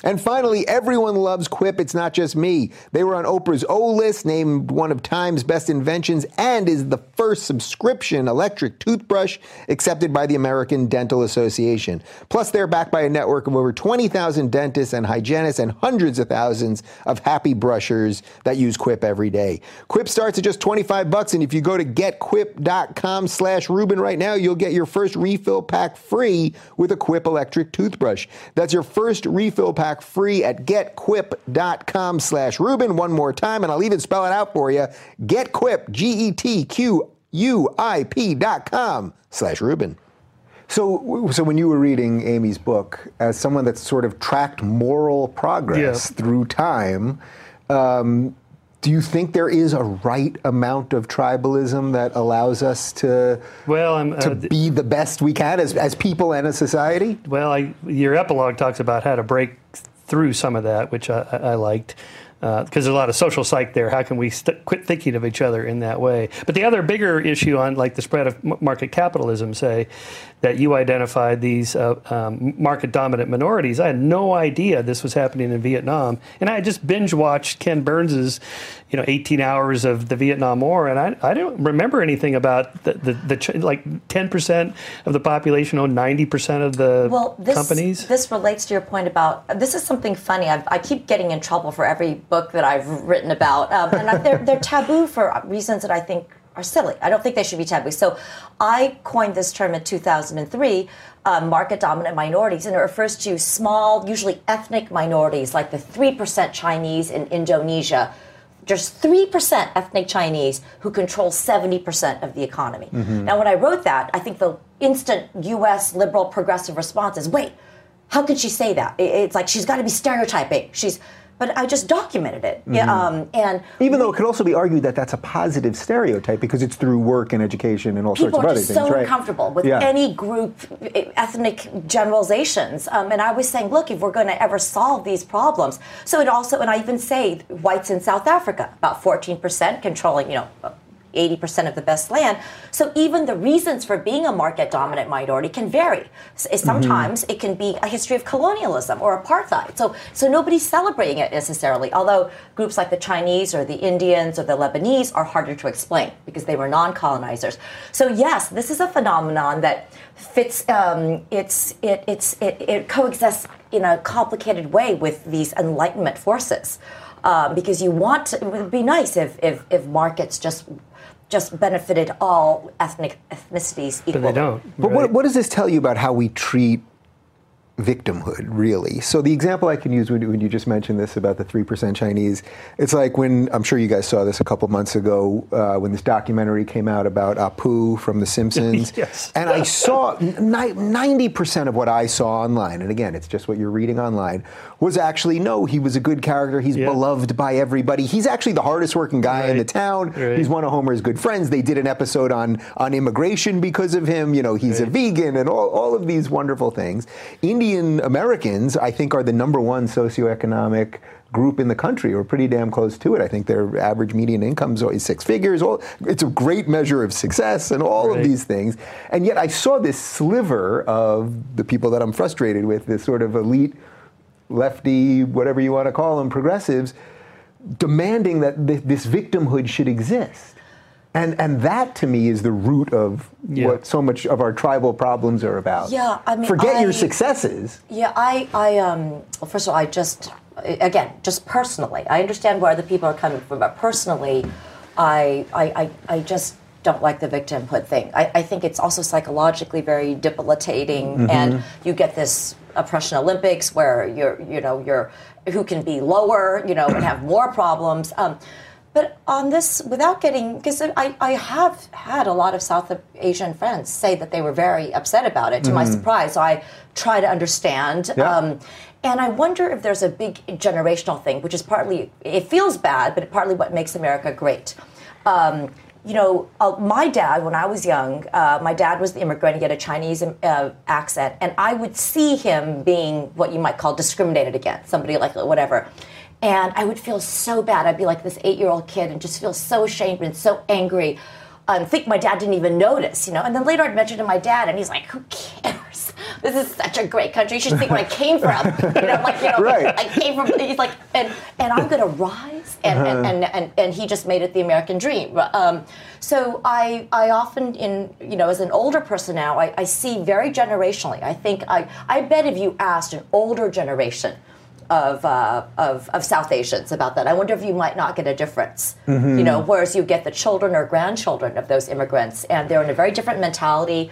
And finally, everyone loves Quip. It's not just me. They were on Oprah's O list, named one of Time's best inventions, and is the first subscription electric toothbrush accepted by the American Dental Association. Plus, they're backed by a network of over 20,000 dentists and hygienists and hundreds of thousands of happy brushers that use Quip every day. Quip starts at just 25 bucks, and if you go to getquip.com slash Rubin right now, you'll get your first refill pack free with a Quip electric toothbrush. That's your first refill pack pack free at getquip.com slash Rubin. One more time, and I'll even spell it out for you. GetQuip, G-E-T-Q-U-I-P dot com slash Rubin. So, so when you were reading Amy's book, as someone that's sort of tracked moral progress Yeah. through time, um, do you think there is a right amount of tribalism that allows us to Well, I'm, to uh, be the best we can as, as people and a society? Well, I, your epilogue talks about how to break through some of that, which I, I liked. Because there's a lot of social psych there. How can we st- quit thinking of each other in that way? But the other bigger issue on like the spread of m- market capitalism, say, that you identified these uh, um, market dominant minorities. I had no idea this was happening in Vietnam, and I just binge watched Ken Burns's, you know, 18 hours of the Vietnam War, and I, I don't remember anything about the, the, the ch- like 10% of the population own 90% of the well, this, companies. This relates to your point about this is something funny. I've, I keep getting in trouble for every book that I've written about, um, and I, they're, they're taboo for reasons that I think are silly. I don't think they should be taboo. So I coined this term in 2003. Uh, market dominant minorities, and it refers to small, usually ethnic minorities like the 3% Chinese in Indonesia, just 3% ethnic Chinese who control 70% of the economy. Now, when I wrote that, I think the instant US liberal progressive response is wait, how could she say that? It's like she's got to be stereotyping. She's, but I just documented it. Yeah, um, and Even though it could also be argued that that's a positive stereotype because it's through work and education and all sorts people of are other just things, so right? uncomfortable with Yeah. any group ethnic generalizations um, and i was saying look if we're going to ever solve these problems so it also and i even say whites in south africa about 14% controlling you know 80% of the best land. So even the reasons for being a market dominant minority can vary. S- Mm-hmm. Sometimes it can be a history of colonialism or apartheid. So so nobody's celebrating it necessarily. Although groups like the Chinese or the Indians or the Lebanese are harder to explain because they were non-colonizers. So yes, this is a phenomenon that fits. Um, it's it it's it, it coexists in a complicated way with these Enlightenment forces. Um, because you want to, it would be nice if, if, if markets just just benefited all ethnic ethnicities equally. but they don't. But what, what does this tell you about how we treat victimhood, really? So the example I can use when, when you just mentioned this about the 3% Chinese, it's like when, I'm sure you guys saw this a couple months ago, uh, when this documentary came out about Apu from The Simpsons. Yes. And I saw ni- 90% of what I saw online, and again, it's just what you're reading online, was actually, no, he was a good character. He's Yeah. beloved by everybody. He's actually the hardest working guy in the town. Right. He's one of Homer's good friends. They did an episode on on immigration because of him. You know, he's a vegan and all, all of these wonderful things. Indian Americans, I think, are the number one socioeconomic group in the country, or pretty damn close to it. I think their average median income is always six figures. All, it's a great measure of success and all of these things. And yet I saw this sliver of the people that I'm frustrated with, this sort of elite lefty, whatever you want to call them, progressives, demanding that th- this victimhood should exist. And, and that to me is the root of Yeah. what so much of our tribal problems are about. Yeah, I mean, forget I- your successes. Yeah, I, I, um, well, first of all, I just, again, just personally, I understand where other people are coming from, but personally, I, I, I, I just don't like the victimhood thing. I, I think it's also psychologically very debilitating, and you get this oppression Olympics where you're, you know, you're who can be lower, you know, and have more problems. Um, but on this, without getting, because I, I have had a lot of South Asian friends say that they were very upset about it. To my surprise, so I try to understand. Mm-hmm. Yeah. Um, and I wonder if there's a big generational thing, which is partly, it feels bad, but partly what makes America great. Um, you know, uh, my dad, when I was young, uh, my dad was the immigrant. He had a Chinese uh, accent, and I would see him being what you might call discriminated against, somebody like whatever. And I would feel so bad. I'd be like this eight year old kid and just feel so ashamed and so angry. And think my dad didn't even notice, you know. And then later I'd mention to my dad, and he's like, "Who cares? This is such a great country. You should think where I came from. You know, like you know, Right. I came from." He's like, and and I'm gonna rise, and and, and, and and he just made it the American dream. Um, so I I often in you know as an older person now, I, I see very generationally. I think I I bet if you asked an older generation of, uh, of, of South Asians about that. I wonder if you might not get a difference, you know, whereas you get the children or grandchildren of those immigrants, and they're in a very different mentality,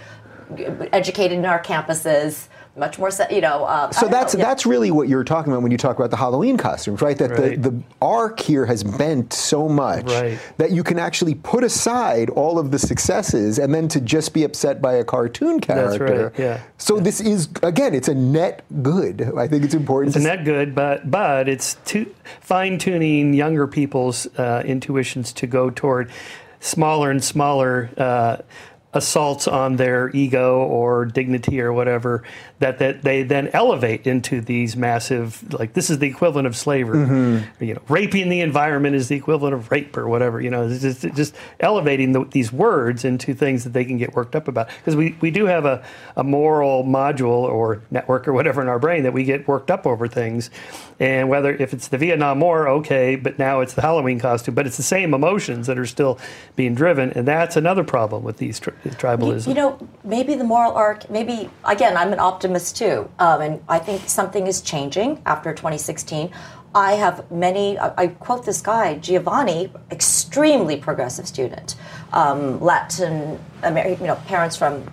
educated in our campuses, much more, se- you know. Um, So don't know, that's yeah. that's really what you're talking about when you talk about the Halloween costumes, right? That Right. the, the arc here has bent so much Right. that you can actually put aside all of the successes and then to just be upset by a cartoon That's character. right, yeah. So this is again, it's a net good. I think it's important. It's to a net good, but but it's fine tuning younger people's uh, intuitions to go toward smaller and smaller uh, assaults on their ego or dignity or whatever that that they then elevate into these massive like this is the equivalent of slavery. Mm-hmm. You know, raping the environment is the equivalent of rape or whatever. You know, it's just just elevating the, these words into things that they can get worked up about because we, we do have a, a moral module or network or whatever in our brain that we get worked up over things and whether if it's the Vietnam War okay but now it's the Halloween costume but it's the same emotions that are still being driven and that's another problem with these tri- tribalism You know, maybe the moral arc, maybe, again, I'm an optimist too. Um, and I think something is changing after 2016. I have many, I I quote this guy, Giovanni, extremely progressive student, um, Latin, Amer- you know, parents from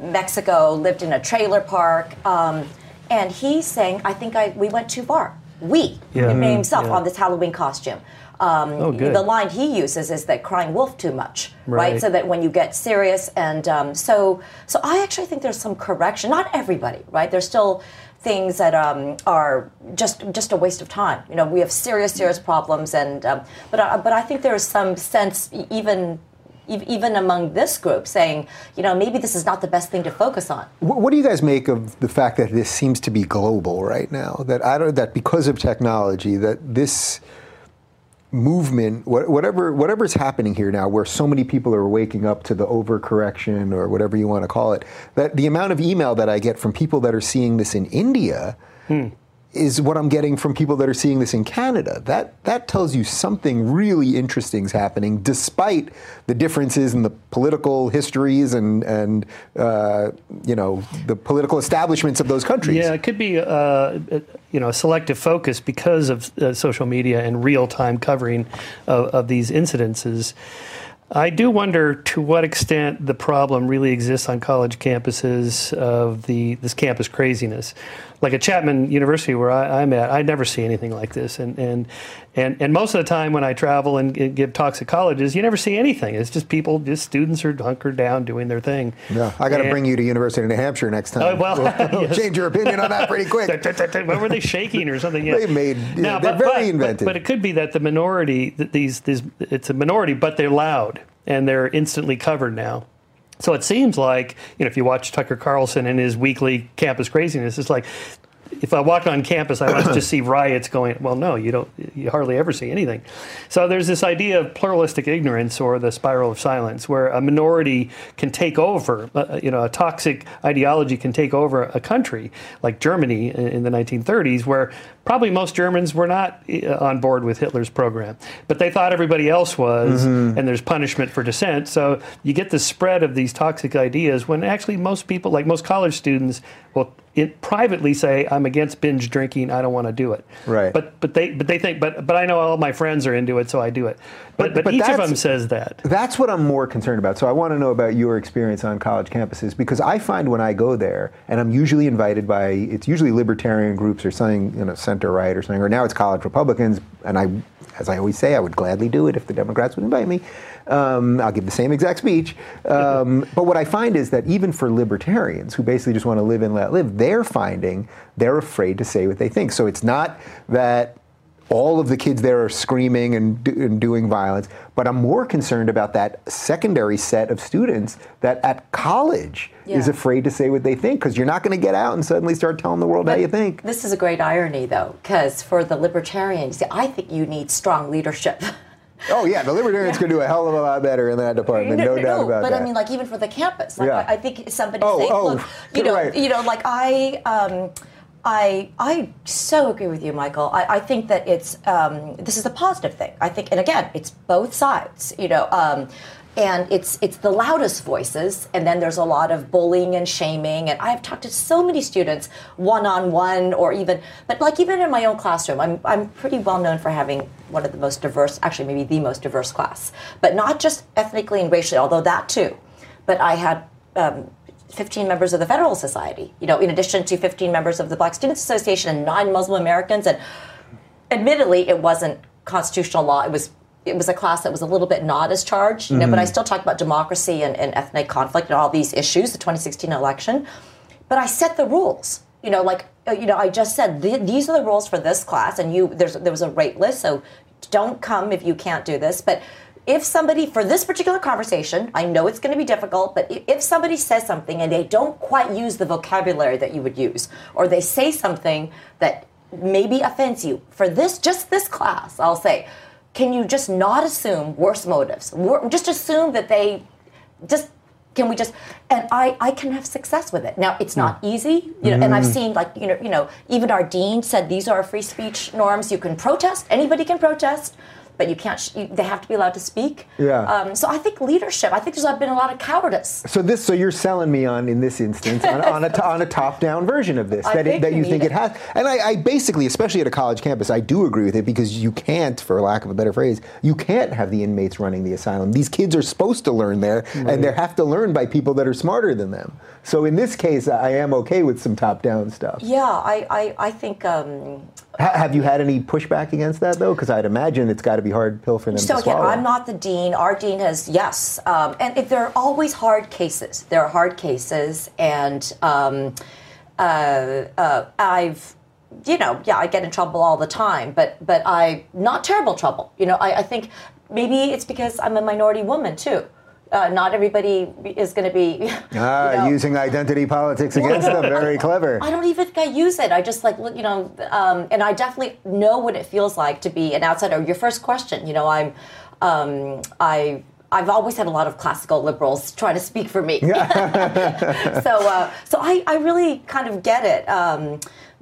Mexico, lived in a trailer park. Um, and he's saying, I think I, we went too far. We, Yeah. he himself Yeah. on this Halloween costume. Um, Oh. The line he uses is that crying wolf too much, right? Right. So that when you get serious, and um, so so I actually think there's some correction. Not everybody, right? There's still things that um, are just just a waste of time. You know, we have serious serious problems, and um, but I, but I think there is some sense even. Even among this group, saying, you know, maybe this is not the best thing to focus on. What, what do you guys make of the fact that this seems to be global right now? That I don't that because of technology that this movement, wha- whatever whatever's happening here now, where so many people are waking up to the overcorrection or whatever you want to call it, that the amount of email that I get from people that are seeing this in India hmm. Is what I'm getting from people that are seeing this in Canada. That that tells you something really interesting is happening, despite the differences in the political histories and and uh, you know the political establishments of those countries. Yeah, it could be, uh, you know, a selective focus because of uh, social media and real-time covering of, of these incidences. I do wonder to what extent the problem really exists on college campuses of the this campus craziness. Like at Chapman University, where I, I'm at, I never see anything like this. And and and, and most of the time when I travel and, and give talks at colleges, you never see anything. It's just people, just students are hunkered down doing their thing. Yeah, I got to bring you to University of New Hampshire next oh, time. Oh, well, We'll change your opinion on that pretty quick. what were they shaking or something? Yeah. They made- yeah, they're very inventive. But, it could be that the minority, that these, these, it's a minority, but they're loud and they're instantly covered now. So it seems like you know if you watch Tucker Carlson and his weekly campus craziness, it's like if I walk on campus, I must just see riots going. Well, no, you don't. You hardly ever see anything. So there's this idea of pluralistic ignorance or the spiral of silence, where a minority can take over. Uh, you know, a toxic ideology can take over a country like Germany in, in the 1930s, where probably most Germans were not uh, on board with Hitler's program, but they thought everybody else was, and there's punishment for dissent. So you get the spread of these toxic ideas when actually most people, like most college students, well, it, privately say I'm against binge drinking. I don't want to do it. Right. But but they but they think but but I know all my friends are into it, so I do it. But but, but each of them says that. That's what I'm more concerned about. So I want to know about your experience on college campuses because I find when I go there, and I'm usually invited by it's usually libertarian groups or something, you know, center right or something, or now it's college Republicans, and I, as I always say, I would gladly do it if the Democrats would invite me. Um, I'll give the same exact speech. Um, but what I find is that even for libertarians who basically just want to live and let live, they're finding they're afraid to say what they think. So it's not that all of the kids there are screaming and, do, and doing violence, but I'm more concerned about that secondary set of students that at college is afraid to say what they think because you're not going to get out and suddenly start telling the world how you think. This is a great irony, though, because for the libertarians, I think you need strong leadership. Oh yeah, the libertarians could do a hell of a lot better in that department, no, doubt about it. but that. I mean, like even for the campus, like Yeah. I, I think somebody Oh, saying, oh, look, you know, right. you know, like I, um, I, I so agree with you, Michael. I, I think that it's um, this is a positive thing. I think, and again, it's both sides. You know. Um, and it's it's the loudest voices, and then there's a lot of bullying and shaming. And I've talked to so many students one on one, or even, but like even in my own classroom, I'm I'm pretty well known for having one of the most diverse, actually maybe the most diverse class, but not just ethnically and racially, although that too. But I had um, 15 members of the Federal Society, you know, in addition to 15 members of the Black Students Association and nine Muslim Americans. And admittedly, it wasn't constitutional law. It was it was a class that was a little bit not as charged, you know, but I still talked about democracy and, and ethnic conflict and all these issues, the 2016 election. But I set the rules. You know, like uh, you know, I just said "Th- these are the rules for this class, and you there's there was a rate list, so don't come if you can't do this. But if somebody for this particular conversation, I know it's going to be difficult, but if somebody says something and they don't quite use the vocabulary that you would use, or they say something that maybe offends you for this just this class, I'll say, can you just not assume worse motives? Wor- Just assume that they just can we just and I, I can have success with it. Now it's not hmm. easy you know and i've hmm. seen like you know you know even our dean said these are free speech norms. You can protest. Anybody can protest but you can't sh- you, they have to be allowed to speak Yeah. um, so i think leadership i think there's been a lot of cowardice So this, so you're selling me on in this instance on, on a on a top-down version of this I that it, that you think it it. has, and I, I basically, especially at a college campus, I do agree with it because you can't, for lack of a better phrase, you can't have the inmates running the asylum. These kids are supposed to learn there, and they have to learn by people that are smarter than them. So in this case, I am okay with some top-down stuff. yeah i i, I think um, Ha- have you had any pushback against that though? Because I'd imagine it's got to be hard pill for them So again. I'm not the dean. Our dean has yes, um, and if there are always hard cases. There are hard cases, and um, uh, uh, I've, you know, yeah, I get in trouble all the time, but but I not terrible trouble. You know, I, I think maybe it's because I'm a minority woman too. Uh, not everybody is going to be. Ah, you know, using identity politics against them. Very clever. I don't even think I use it. I just like look, you know, um, and I definitely know what it feels like to be an outsider. Your first question, you know, I'm, um, I. I've always had a lot of classical liberals trying to speak for me. so, uh, so I, I really kind of get it. Um,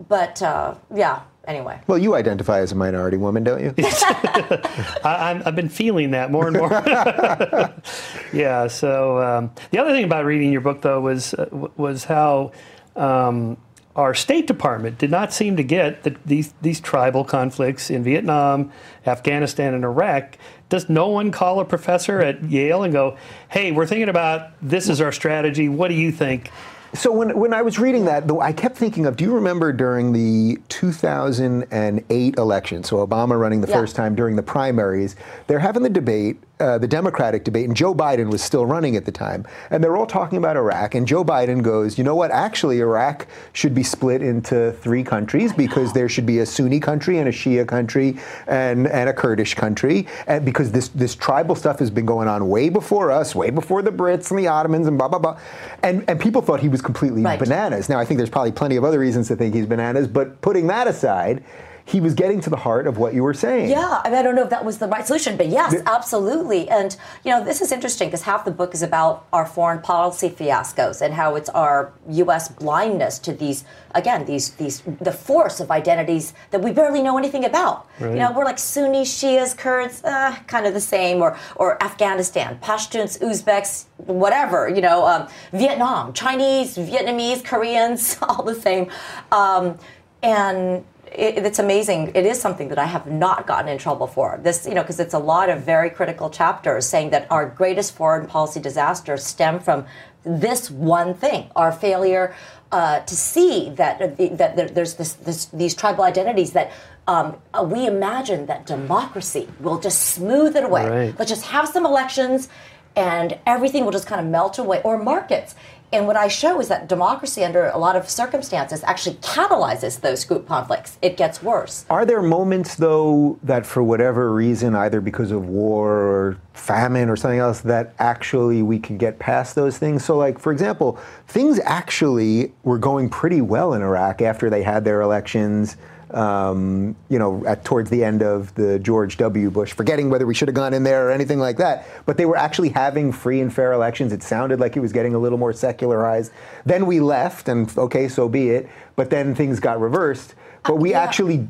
but uh, yeah, anyway. Well, you identify as a minority woman, don't you? I, I'm, I've been feeling that more and more. yeah. So um, the other thing about reading your book, though, was uh, was how um, our State Department did not seem to get that these these tribal conflicts in Vietnam, Afghanistan, and Iraq. Does no one call a professor at Yale and go, "Hey, we're thinking about this is our strategy. What do you think?" So when, when I was reading that, though, I kept thinking of. Do you remember during the 2008 election? So Obama running the Yeah. first time during the primaries, they're having the debate, uh, the Democratic debate, and Joe Biden was still running at the time, and they're all talking about Iraq. And Joe Biden goes, "You know what? Actually, Iraq should be split into three countries because there should be a Sunni country and a Shia country and and a Kurdish country, and because this this tribal stuff has been going on way before us, way before the Brits and the Ottomans and blah blah blah." And and people thought he was completely Right. bananas. Now I think there's probably plenty of other reasons to think he's bananas, but putting that aside, he was getting to the heart of what you were saying. Yeah, I, mean, I don't know if that was the right solution, but yes, absolutely. And you know, this is interesting because half the book is about our foreign policy fiascos and how it's our U.S. blindness to these, again, these these the force of identities that we barely know anything about. Right. You know, we're like Sunni, Shias, Kurds, uh, kind of the same, or or Afghanistan, Pashtuns, Uzbeks, whatever. You know, um, Vietnam, Chinese, Vietnamese, Koreans, all the same. Um, and it, it's amazing. It is something that I have not gotten in trouble for. This, you know, because it's a lot of very critical chapters saying that our greatest foreign policy disasters stem from this one thing: our failure uh, to see that uh, that, that there's this, this, these tribal identities that um, uh, we imagine that democracy will just smooth it away. Right. Let's just have some elections, and everything will just kind of melt away. Or markets. And what I show is that democracy, under a lot of circumstances, actually catalyzes those group conflicts. It gets worse. Are there moments, though, that for whatever reason, either because of war or famine or something else, that actually we can get past those things? So, like, for example, things actually were going pretty well in Iraq after they had their elections um, you know, at, towards the end of the George W. Bush, forgetting whether we should have gone in there or anything like that. But they were actually having free and fair elections. It sounded like it was getting a little more secularized. Then we left, and okay, so be it. But then things got reversed. But we yeah. actually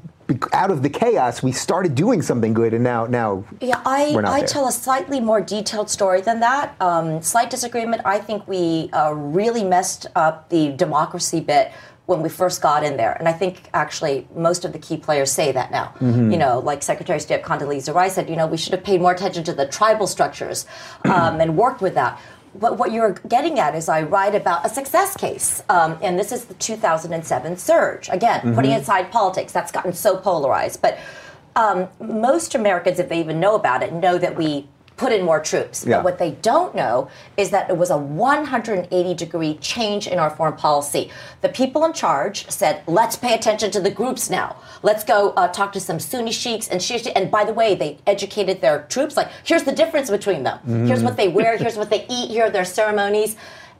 out of the chaos, we started doing something good, and now now yeah, I I there. tell a slightly more detailed story than that. Um, slight disagreement. I think we uh, really messed up the democracy bit when we first got in there. And I think actually most of the key players say that now. Mm-hmm. You know, like Secretary of State Condoleezza Rice said, you know, we should have paid more attention to the tribal structures um, and worked with that. But what you're getting at is I write about a success case, um, and this is the 2007 surge. Again, mm-hmm. putting aside politics, that's gotten so polarized. But um, most Americans, if they even know about it, know that we put in more troops. Yeah. But what they don't know is that it was a 180 degree change in our foreign policy. The people in charge said, let's pay attention to the groups now. Let's go uh, talk to some Sunni sheiks and Shia. And by the way, they educated their troops like, here's the difference between them. Mm. Here's what they wear, here's what they eat, here are their ceremonies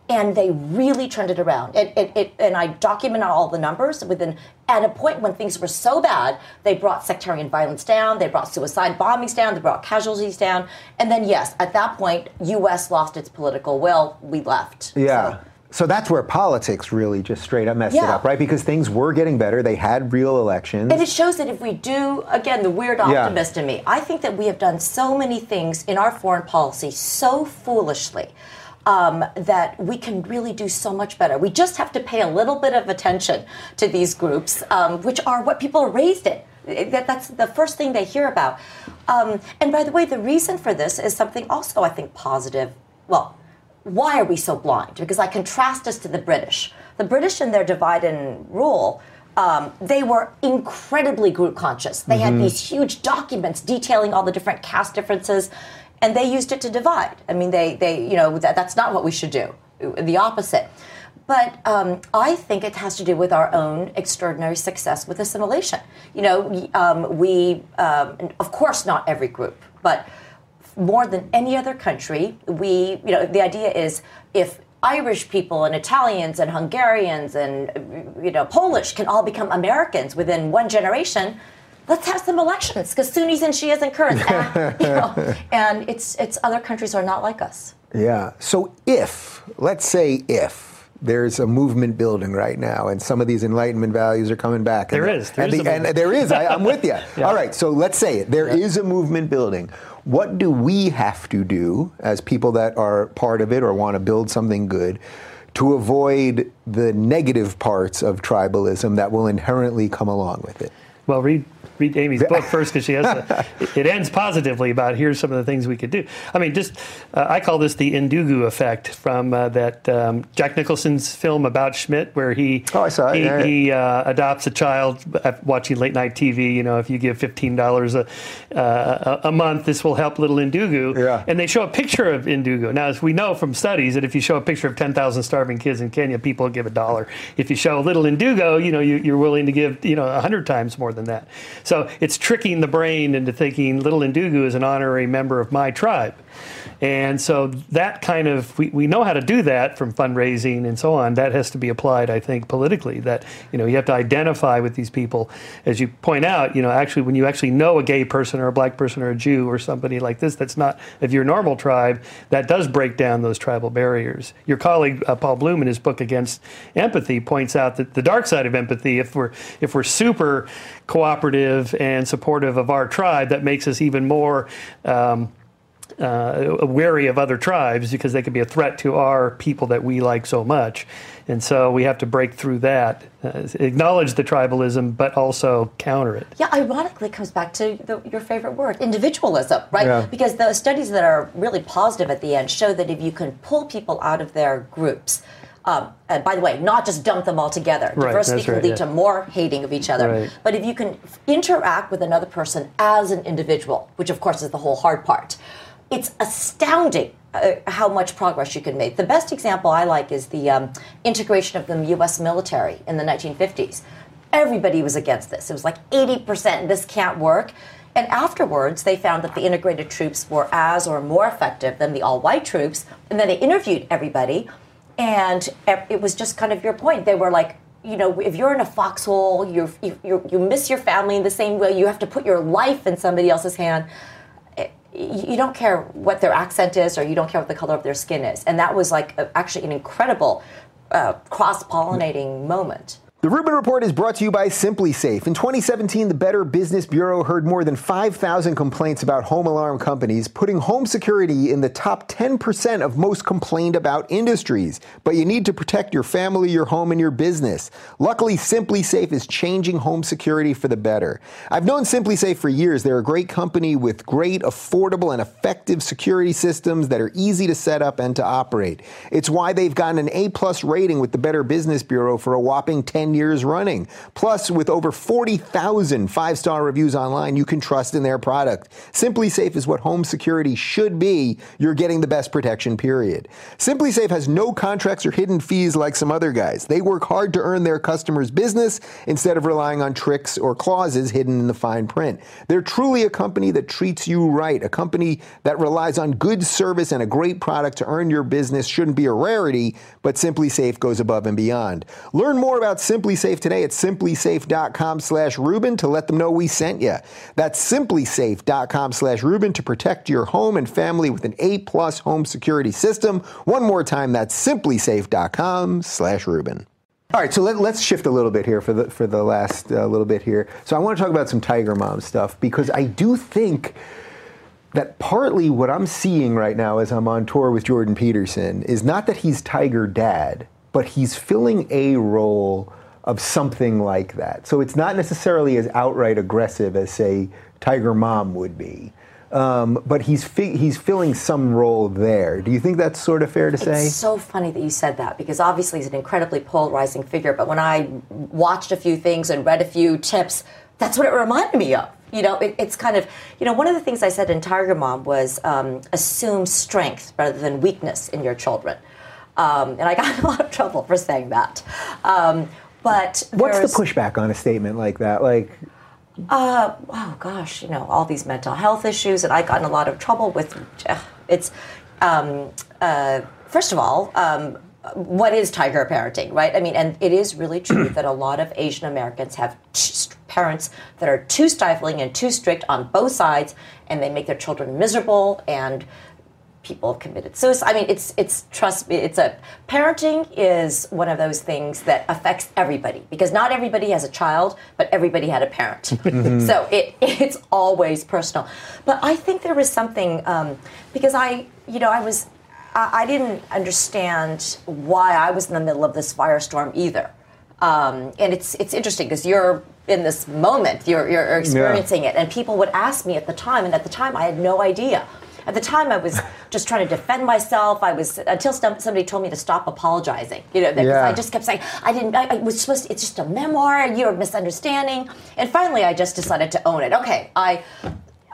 and they really turned it around. It, it, it, and I document all the numbers within at a point when things were so bad, they brought sectarian violence down, they brought suicide bombings down, they brought casualties down, and then yes, at that point, U.S. lost its political will. We left. Yeah. So, so that's where politics really just straight up messed yeah. it up, right? Because things were getting better. They had real elections. And it shows that if we do, again, the weird optimist yeah. in me, I think that we have done so many things in our foreign policy so foolishly um, that we can really do so much better. We just have to pay a little bit of attention to these groups, um, which are what people are raised in. That, that's the first thing they hear about. Um, and by the way, the reason for this is something also, I think, positive. Well, why are we so blind? Because I contrast us to the British. The British, in their divide and rule, um, they were incredibly group conscious. They mm-hmm. had these huge documents detailing all the different caste differences and they used it to divide. I mean, they, they you know, that, that's not what we should do. The opposite. But um, I think it has to do with our own extraordinary success with assimilation. You know, um, we, um, of course, not every group, but more than any other country, we, you know, the idea is if Irish people and Italians and Hungarians and, you know, Polish can all become Americans within one generation, let's have some elections because Sunnis and Shias and Kurds, eh? you know, and it's it's other countries are not like us. Yeah. So if let's say if there's a movement building right now, and some of these Enlightenment values are coming back. There and, is. There and, is the, and there is. I, am with you. yeah. All right. So let's say it. There is a movement building. What do we have to do as people that are part of it or want to build something good? To avoid the negative parts of tribalism that will inherently come along with it. Well, read read Amy's book first because she has a, it ends positively about here's some of the things we could do. I mean, just uh, I call this the Ndugu effect from uh, that um, Jack Nicholson's film about Schmidt, where he oh I saw it. he, yeah, he uh, adopts a child watching late night TV. You know, if you give fifteen dollars uh, a a month, this will help little Ndugu. Yeah. And they show a picture of Ndugu. Now, as we know from studies, that if you show a picture of ten thousand starving kids in Kenya, people give a dollar. If you show a little Ndugu, you know, you, you're willing to give you know a hundred times more than that. So it's tricking the brain into thinking little Ndugu is an honorary member of my tribe. And so that kind of, we, we know how to do that from fundraising and so on. That has to be applied, I think, politically. That, you know, you have to identify with these people. As you point out, you know, actually, when you actually know a gay person or a black person or a Jew or somebody like this, that's not of your normal tribe, that does break down those tribal barriers. Your colleague, uh, Paul Bloom, in his book Against Empathy, points out that the dark side of empathy, if we're, if we're super cooperative and supportive of our tribe, that makes us even more. Um, uh, wary of other tribes because they could be a threat to our people that we like so much. And so we have to break through that, uh, acknowledge the tribalism, but also counter it. Yeah, ironically, it comes back to the, your favorite word, individualism, right? Yeah. Because the studies that are really positive at the end show that if you can pull people out of their groups, um, and by the way, not just dump them all together. Right, Diversity can right, lead yeah. to more hating of each other. Right. But if you can f- interact with another person as an individual, which of course is the whole hard part, it's astounding uh, how much progress you can make. The best example I like is the um, integration of the U.S. military in the 1950s. Everybody was against this. It was like 80% this can't work. And afterwards, they found that the integrated troops were as or more effective than the all white troops. And then they interviewed everybody. And it was just kind of your point. They were like, you know, if you're in a foxhole, you, you you miss your family in the same way, you have to put your life in somebody else's hand you don't care what their accent is or you don't care what the color of their skin is. And that was like actually an incredible uh, cross pollinating moment. The Rubin Report is brought to you by SimpliSafe. In 2017, the Better Business Bureau heard more than 5,000 complaints about home alarm companies, putting home security in the top 10% of most complained about industries. But you need to protect your family, your home, and your business. Luckily, SimpliSafe is changing home security for the better. I've known SimpliSafe for years. They're a great company with great, affordable, and effective security systems that are easy to set up and to operate. It's why they've gotten an A plus rating with the Better Business Bureau for a whopping 10 years running. Plus, with over 40,000 five star reviews online, you can trust in their product. SimpliSafe is what home security should be. You're getting the best protection, period. SimpliSafe has no contracts or hidden fees like some other guys. They work hard to earn their customers' business instead of relying on tricks or clauses hidden in the fine print. They're truly a company that treats you right, a company that relies on good service and a great product to earn your business shouldn't be a rarity, but SimpliSafe goes above and beyond. Learn more about Simply Safe today at simplisafe.com slash Rubin to let them know we sent you. That's simplisafe.com slash Rubin to protect your home and family with an A plus home security system. One more time, that's simplisafe.com slash Rubin. All right, so let, us shift a little bit here for the for the last uh, little bit here. So I want to talk about some Tiger Mom stuff because I do think that partly what I'm seeing right now as I'm on tour with Jordan Peterson is not that he's Tiger Dad, but he's filling a role of something like that. So it's not necessarily as outright aggressive as say Tiger Mom would be. Um, but he's fi- he's filling some role there. Do you think that's sort of fair to say? It's so funny that you said that because obviously he's an incredibly polarizing figure. But when I watched a few things and read a few tips, that's what it reminded me of. You know, it, it's kind of, you know, one of the things I said in Tiger Mom was um, assume strength rather than weakness in your children. Um, and I got a lot of trouble for saying that. But What's the pushback on a statement like that? Like, uh, oh gosh, you know, all these mental health issues, and I got in a lot of trouble with uh, it's. Um, uh, first of all, um, what is tiger parenting, right? I mean, and it is really true that a lot of Asian Americans have t- parents that are too stifling and too strict on both sides, and they make their children miserable and people have committed suicide. I mean, it's it's trust me, it's a parenting is one of those things that affects everybody because not everybody has a child, but everybody had a parent. so it it's always personal. But I think there was something um, because I you know I was I, I didn't understand why I was in the middle of this firestorm either. Um, and it's it's interesting because you're in this moment, you're, you're experiencing it, and people would ask me at the time, and at the time I had no idea. At the time, I was just trying to defend myself. I was until somebody told me to stop apologizing. You know, because Yeah. I just kept saying I didn't. I, I was supposed. To, it's just a memoir. You're misunderstanding. And finally, I just decided to own it. Okay, I.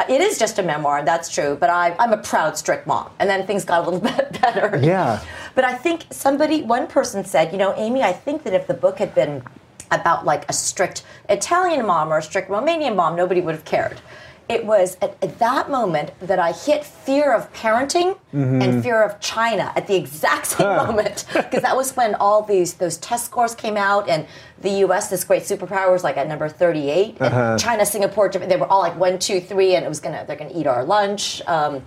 It is just a memoir. That's true. But I, I'm a proud, strict mom. And then things got a little bit better. Yeah. But I think somebody, one person said, you know, Amy, I think that if the book had been about like a strict Italian mom or a strict Romanian mom, nobody would have cared. It was at, at that moment that I hit fear of parenting Mm-hmm. and fear of China at the exact same moment because that was when all these those test scores came out and the U.S. this great superpower was like at number 38 and Uh-huh. China, Singapore, they were all like one, two, three, and it was gonna they're gonna eat our lunch. Um,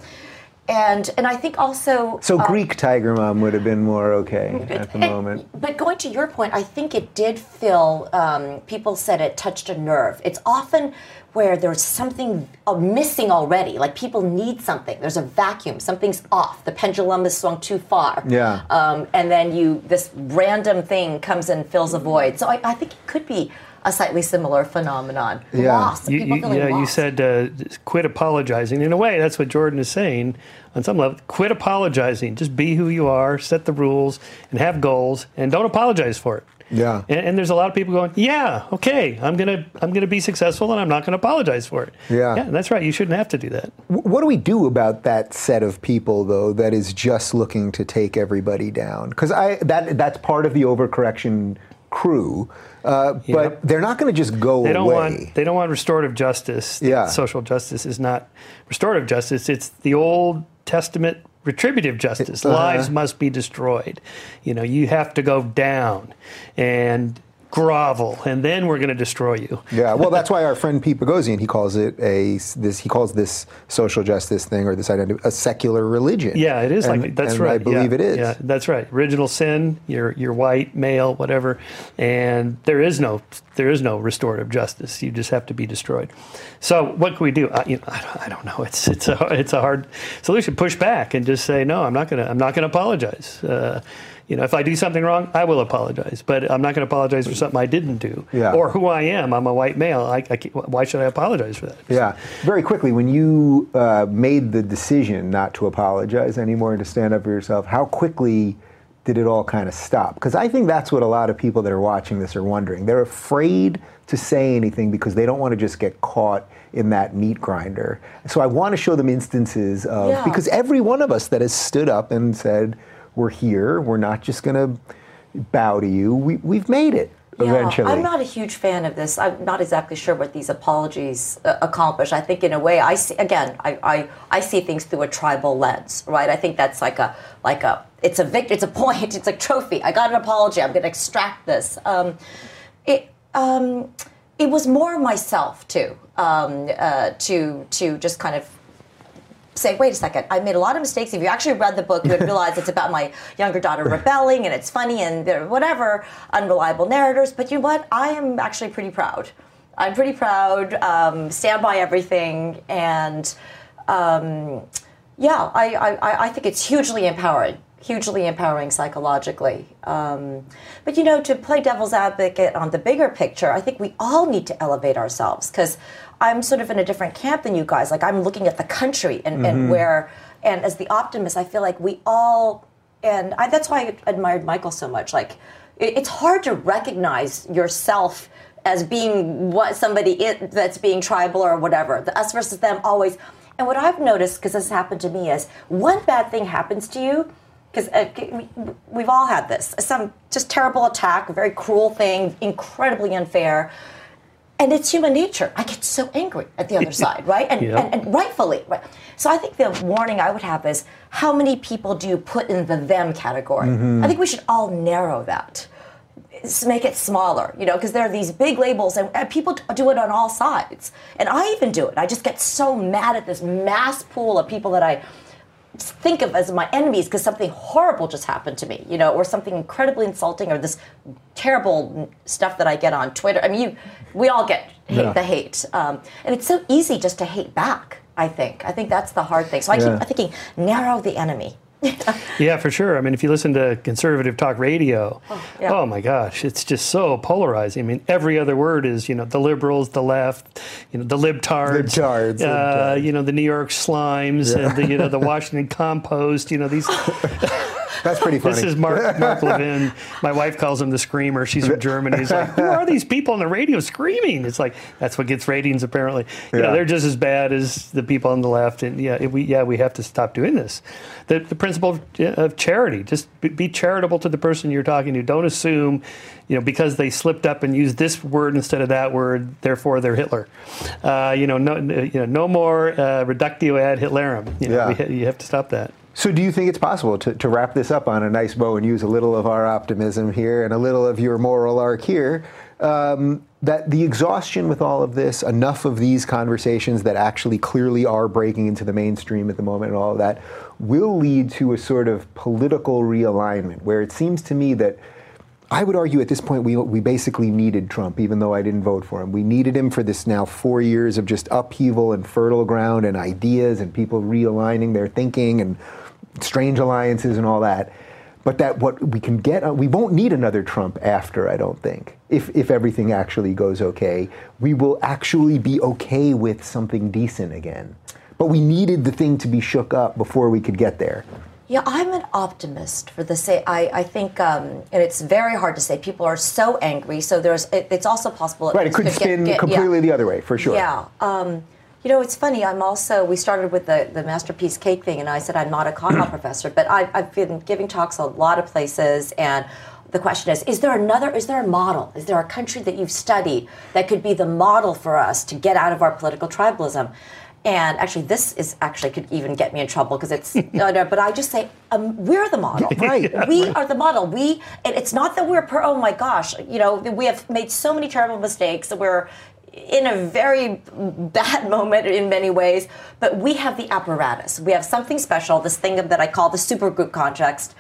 and and I think also So Greek Tiger Mom would have been more okay at the and- moment. But going to your point, I think it did feel, um, people said it touched a nerve. It's often where there's something uh, missing already, like people need something. There's a vacuum, something's off, the pendulum has swung too far. Yeah. Um, and then you, this random thing comes and fills a void. So I, I think it could be a slightly similar phenomenon. Yeah. Loss, You, people you, feeling yeah, you said uh, quit apologizing. In a way, that's what Jordan is saying. On some level, quit apologizing. Just be who you are, set the rules, and have goals, and don't apologize for it. Yeah. And, and there's a lot of people going, "Yeah, okay, I'm gonna I'm gonna be successful, and I'm not gonna apologize for it." Yeah. yeah, that's right. You shouldn't have to do that. What do we do about that set of people, though, that is just looking to take everybody down? Because I that that's part of the overcorrection crew, uh, but they're not going to just go They don't away. want they don't want restorative justice. Yeah. social justice is not restorative justice. It's the Old Testament retributive justice. Uh-huh. Lives must be destroyed. You know, you have to go down and grovel, and then we're going to destroy you. yeah, well, that's why our friend Pete Boghossian he calls it a this he calls this social justice thing or this identity a secular religion. Yeah, it is And- like that's right. I believe yeah, it is. Yeah, that's right. Original sin. You're you're white, male, whatever, and there is no there is no restorative justice. You just have to be destroyed. So what can we do? I, you know, I, don't, I don't know. It's it's a it's a hard solution. Push back and just say no. I'm not gonna I'm not gonna apologize. Uh, you know, if I do something wrong, I will apologize, but I'm not going to apologize for something I didn't do Yeah. or who I am. I'm a white male. I, I why should I apologize for that? Yeah. Very quickly, when you uh, made the decision not to apologize anymore and to stand up for yourself, how quickly did it all kind of stop? Because I think that's what a lot of people that are watching this are wondering. They're afraid to say anything because they don't want to just get caught in that meat grinder. So I want to show them instances of, Yeah. because every one of us that has stood up and said, we're here, we're not just going to bow to you, we, we've made it eventually. I'm not a huge fan of this. I'm not exactly sure what these apologies uh, accomplish. I think in a way, I see again, I, I, I see things through a tribal lens, right? I think that's like a like a it's a victory, it's a point, it's a trophy. I got an apology. I'm going to extract this. Um, it um, it was more myself too, um, uh, to to just kind of say, wait a second, I made a lot of mistakes. If you actually read the book, you would realize it's about my younger daughter rebelling and it's funny and whatever, unreliable narrators. But you know what? I am actually pretty proud. I'm pretty proud, um, stand by everything. And um, yeah, I, I, I think it's hugely empowering. Hugely empowering psychologically. Um, but you know, to play devil's advocate on the bigger picture, I think we all need to elevate ourselves because I'm sort of in a different camp than you guys. Like, I'm looking at the country and, and where, and as the optimist, I feel like we all, and I, that's why I admired Michael so much. Like, it, it's hard to recognize yourself as being what somebody is, that's being tribal or whatever. The us versus them always. And what I've noticed, because this happened to me, is one bad thing happens to you, because uh, we, we've all had this, some just terrible attack, very cruel thing, incredibly unfair. And it's human nature. I get so angry at the other side, right? And, Yeah. and, and rightfully, right? So I think the warning I would have is how many people do you put in the them category? I think we should all narrow that make it smaller, you know, because there are these big labels and, and people do it on all sides. And I even do it. I just get so mad at this mass pool of people that I think of as my enemies because something horrible just happened to me, you know, or something incredibly insulting or this terrible stuff that I get on Twitter. I mean, you, we all get hate, Yeah. the hate. Um, and it's so easy just to hate back, I think. I think that's the hard thing. So I Yeah. keep thinking, narrow the enemy. Yeah, for sure. I mean, if you listen to conservative talk radio, oh, yeah. my gosh, it's just so polarizing. I mean, every other word is, you know, the liberals, the left, you know, the libtards, Libtards, uh, libtards. you know, the New York slimes, and the, you know, the Washington compost, you know, these. That's pretty funny. This is Mark, Mark Levin. My wife calls him the screamer. She's from Germany. He's like, who are these people on the radio screaming? It's like that's what gets ratings. Apparently, you know, Yeah. they're just as bad as the people on the left. And yeah, we yeah we have to stop doing this. The, the principle of, of charity. Just be, charitable to the person you're talking to. Don't assume, you know, because they slipped up and used this word instead of that word, therefore they're Hitler. Uh, you know, no, you know, no more uh, reductio ad Hitlerum. You know, Yeah. we ha- you have to stop that. So, do you think it's possible to, to wrap this up on a nice bow and use a little of our optimism here and a little of your moral arc here? Um, that the exhaustion with all of this, enough of these conversations that actually clearly are breaking into the mainstream at the moment and all of that, will lead to a sort of political realignment where it seems to me that I would argue at this point we, we basically needed Trump, even though I didn't vote for him. We needed him for this now four years of just upheaval and fertile ground and ideas and people realigning their thinking and strange alliances and all that. But that what we can get, uh, we won't need another Trump after, I don't think. If, if everything actually goes okay, we will actually be okay with something decent again. But we needed the thing to be shook up before we could get there. Yeah, I'm an optimist for the sake. I, I think, um, and it's very hard to say. People are so angry, so there's. It, it's also possible. Right, it could get- spin get- yeah. completely the other way, for sure. Yeah. Um, you know, it's funny. I'm also. We started with the the masterpiece cake thing, and I said I'm not a con law professor, but I, I've been giving talks a lot of places, and the question is: Is there another? Is there a model? Is there a country that you've studied that could be the model for us to get out of our political tribalism? And actually, this is actually could even get me in trouble because it's no, no. But I just say um, we're the model, right. We are the model. We. And it's not that we're. Per, oh my gosh, you know, we have made so many terrible mistakes. We're in a very bad moment in many ways, but we have the apparatus. We have something special. This thing that I call the supergroup context.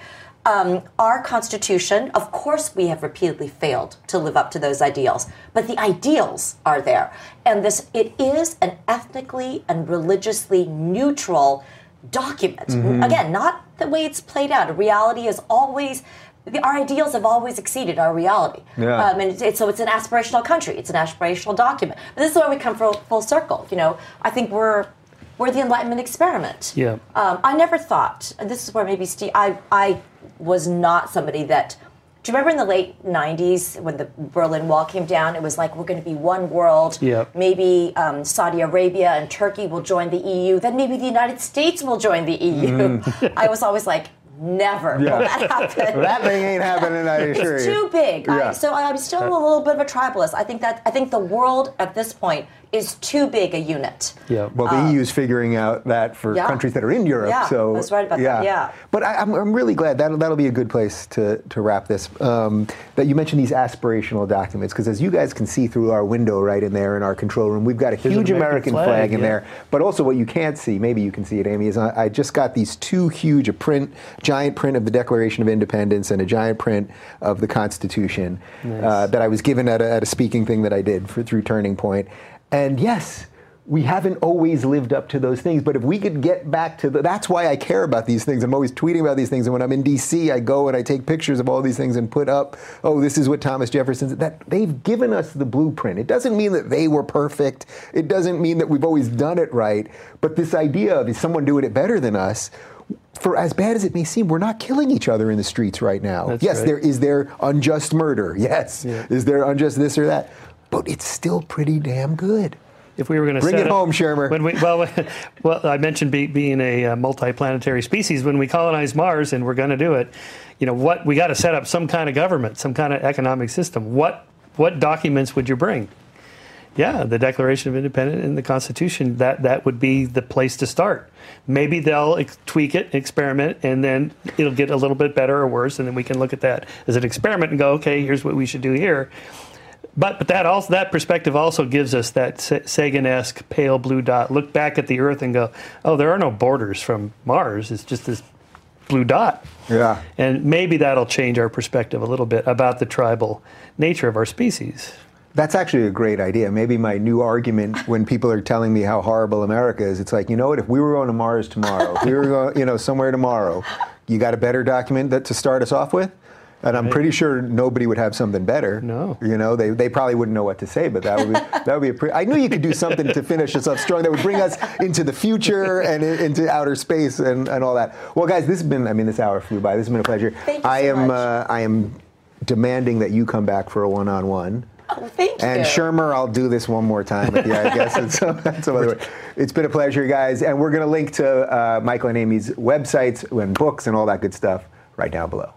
Um, our Constitution, of course, we have repeatedly failed to live up to those ideals, but the ideals are there, and this it is an ethnically and religiously neutral document. Again, not the way it's played out. Reality is always. The, our ideals have always exceeded our reality, Yeah. um, and it's, it's, so it's an aspirational country. It's an aspirational document. But this is where we come full, full circle. You know, I think we're we're the Enlightenment experiment. Yeah. Um, I never thought, and this is where maybe Steve, I, I was not somebody that. Do you remember in the late 90s when the Berlin Wall came down? It was like, we're going to be one world. Yeah. Maybe um, Saudi Arabia and Turkey will join the EU. Then maybe the United States will join the EU. I was always like, never Yeah. will that happen. That thing ain't happening, I assure it's you. too big. Yeah. I, so I'm still a little bit of a tribalist. I think that I think the world at this point is too big a unit. Yeah. Well, the EU is figuring out that for yeah. countries that are in Europe. Yeah, so I was right about that, yeah. But I, I'm, I'm really glad that'll, that'll be a good place to, to wrap this. Um, that you mentioned these aspirational documents because as you guys can see through our window right in there in our control room, we've got a an huge American American, flag, flag, in yeah. there. But also what you can't see, maybe you can see it, Amy, is I, I just got these two huge a print, giant print of the Declaration of Independence and a giant print of the Constitution uh, that I was given at a, at a speaking thing that I did for, through Turning Point. And yes, we haven't always lived up to those things, but if we could get back to the, that's why I care about these things. I'm always tweeting about these things, and when I'm in D.C., I go and I take pictures of all these things and put up, oh, this is what Thomas Jefferson said. That they've given us the blueprint. It doesn't mean that they were perfect. It doesn't mean that we've always done it right. But this idea of is someone doing it better than us. For as bad as it may seem, we're not killing each other in the streets right now. That's yes, right. there is there unjust murder. Yes, Yeah. is there unjust this or that? But it's still pretty damn good. if we were going to Bring it up- home, Shermer. When we, well, well, I mentioned be, being a uh, multiplanetary species. When we colonize Mars, and we're going to do it, you know, what we got to set up some kind of government, some kind of economic system. What what documents would you bring? Yeah, the Declaration of Independence and the Constitution. That that would be the place to start. Maybe they'll tweak it, experiment, and then it'll get a little bit better or worse, and then we can look at that as an experiment and go, okay, here's what we should do here. But but that also that perspective also gives us that Sa- Sagan-esque pale blue dot. Look back at the Earth and go, oh, there are no borders from Mars. It's just this blue dot. Yeah. And maybe that'll change our perspective a little bit about the tribal nature of our species. That's actually a great idea. Maybe my new argument when people are telling me how horrible America is, it's like, you know what, if we were going to Mars tomorrow, if we were going, you know, somewhere tomorrow, you got a better document that to start us off with? And I'm pretty sure nobody would have something better. No. You know, they, they probably wouldn't know what to say, but that would be, that would be a pretty, I knew you could do something to finish us up strong that would bring us into the future and into outer space and, and all that. Well, guys, this has been, I mean, this hour flew by. This has been a pleasure. Thank you I so am, much. Uh, I am demanding that you come back for a one-on-one. Oh, thank And you. Shermer, I'll do this one more time at the I guess. It's, that's some other way. It's been a pleasure, guys. And we're going to link to uh, Michael and Amy's websites and books and all that good stuff right down below.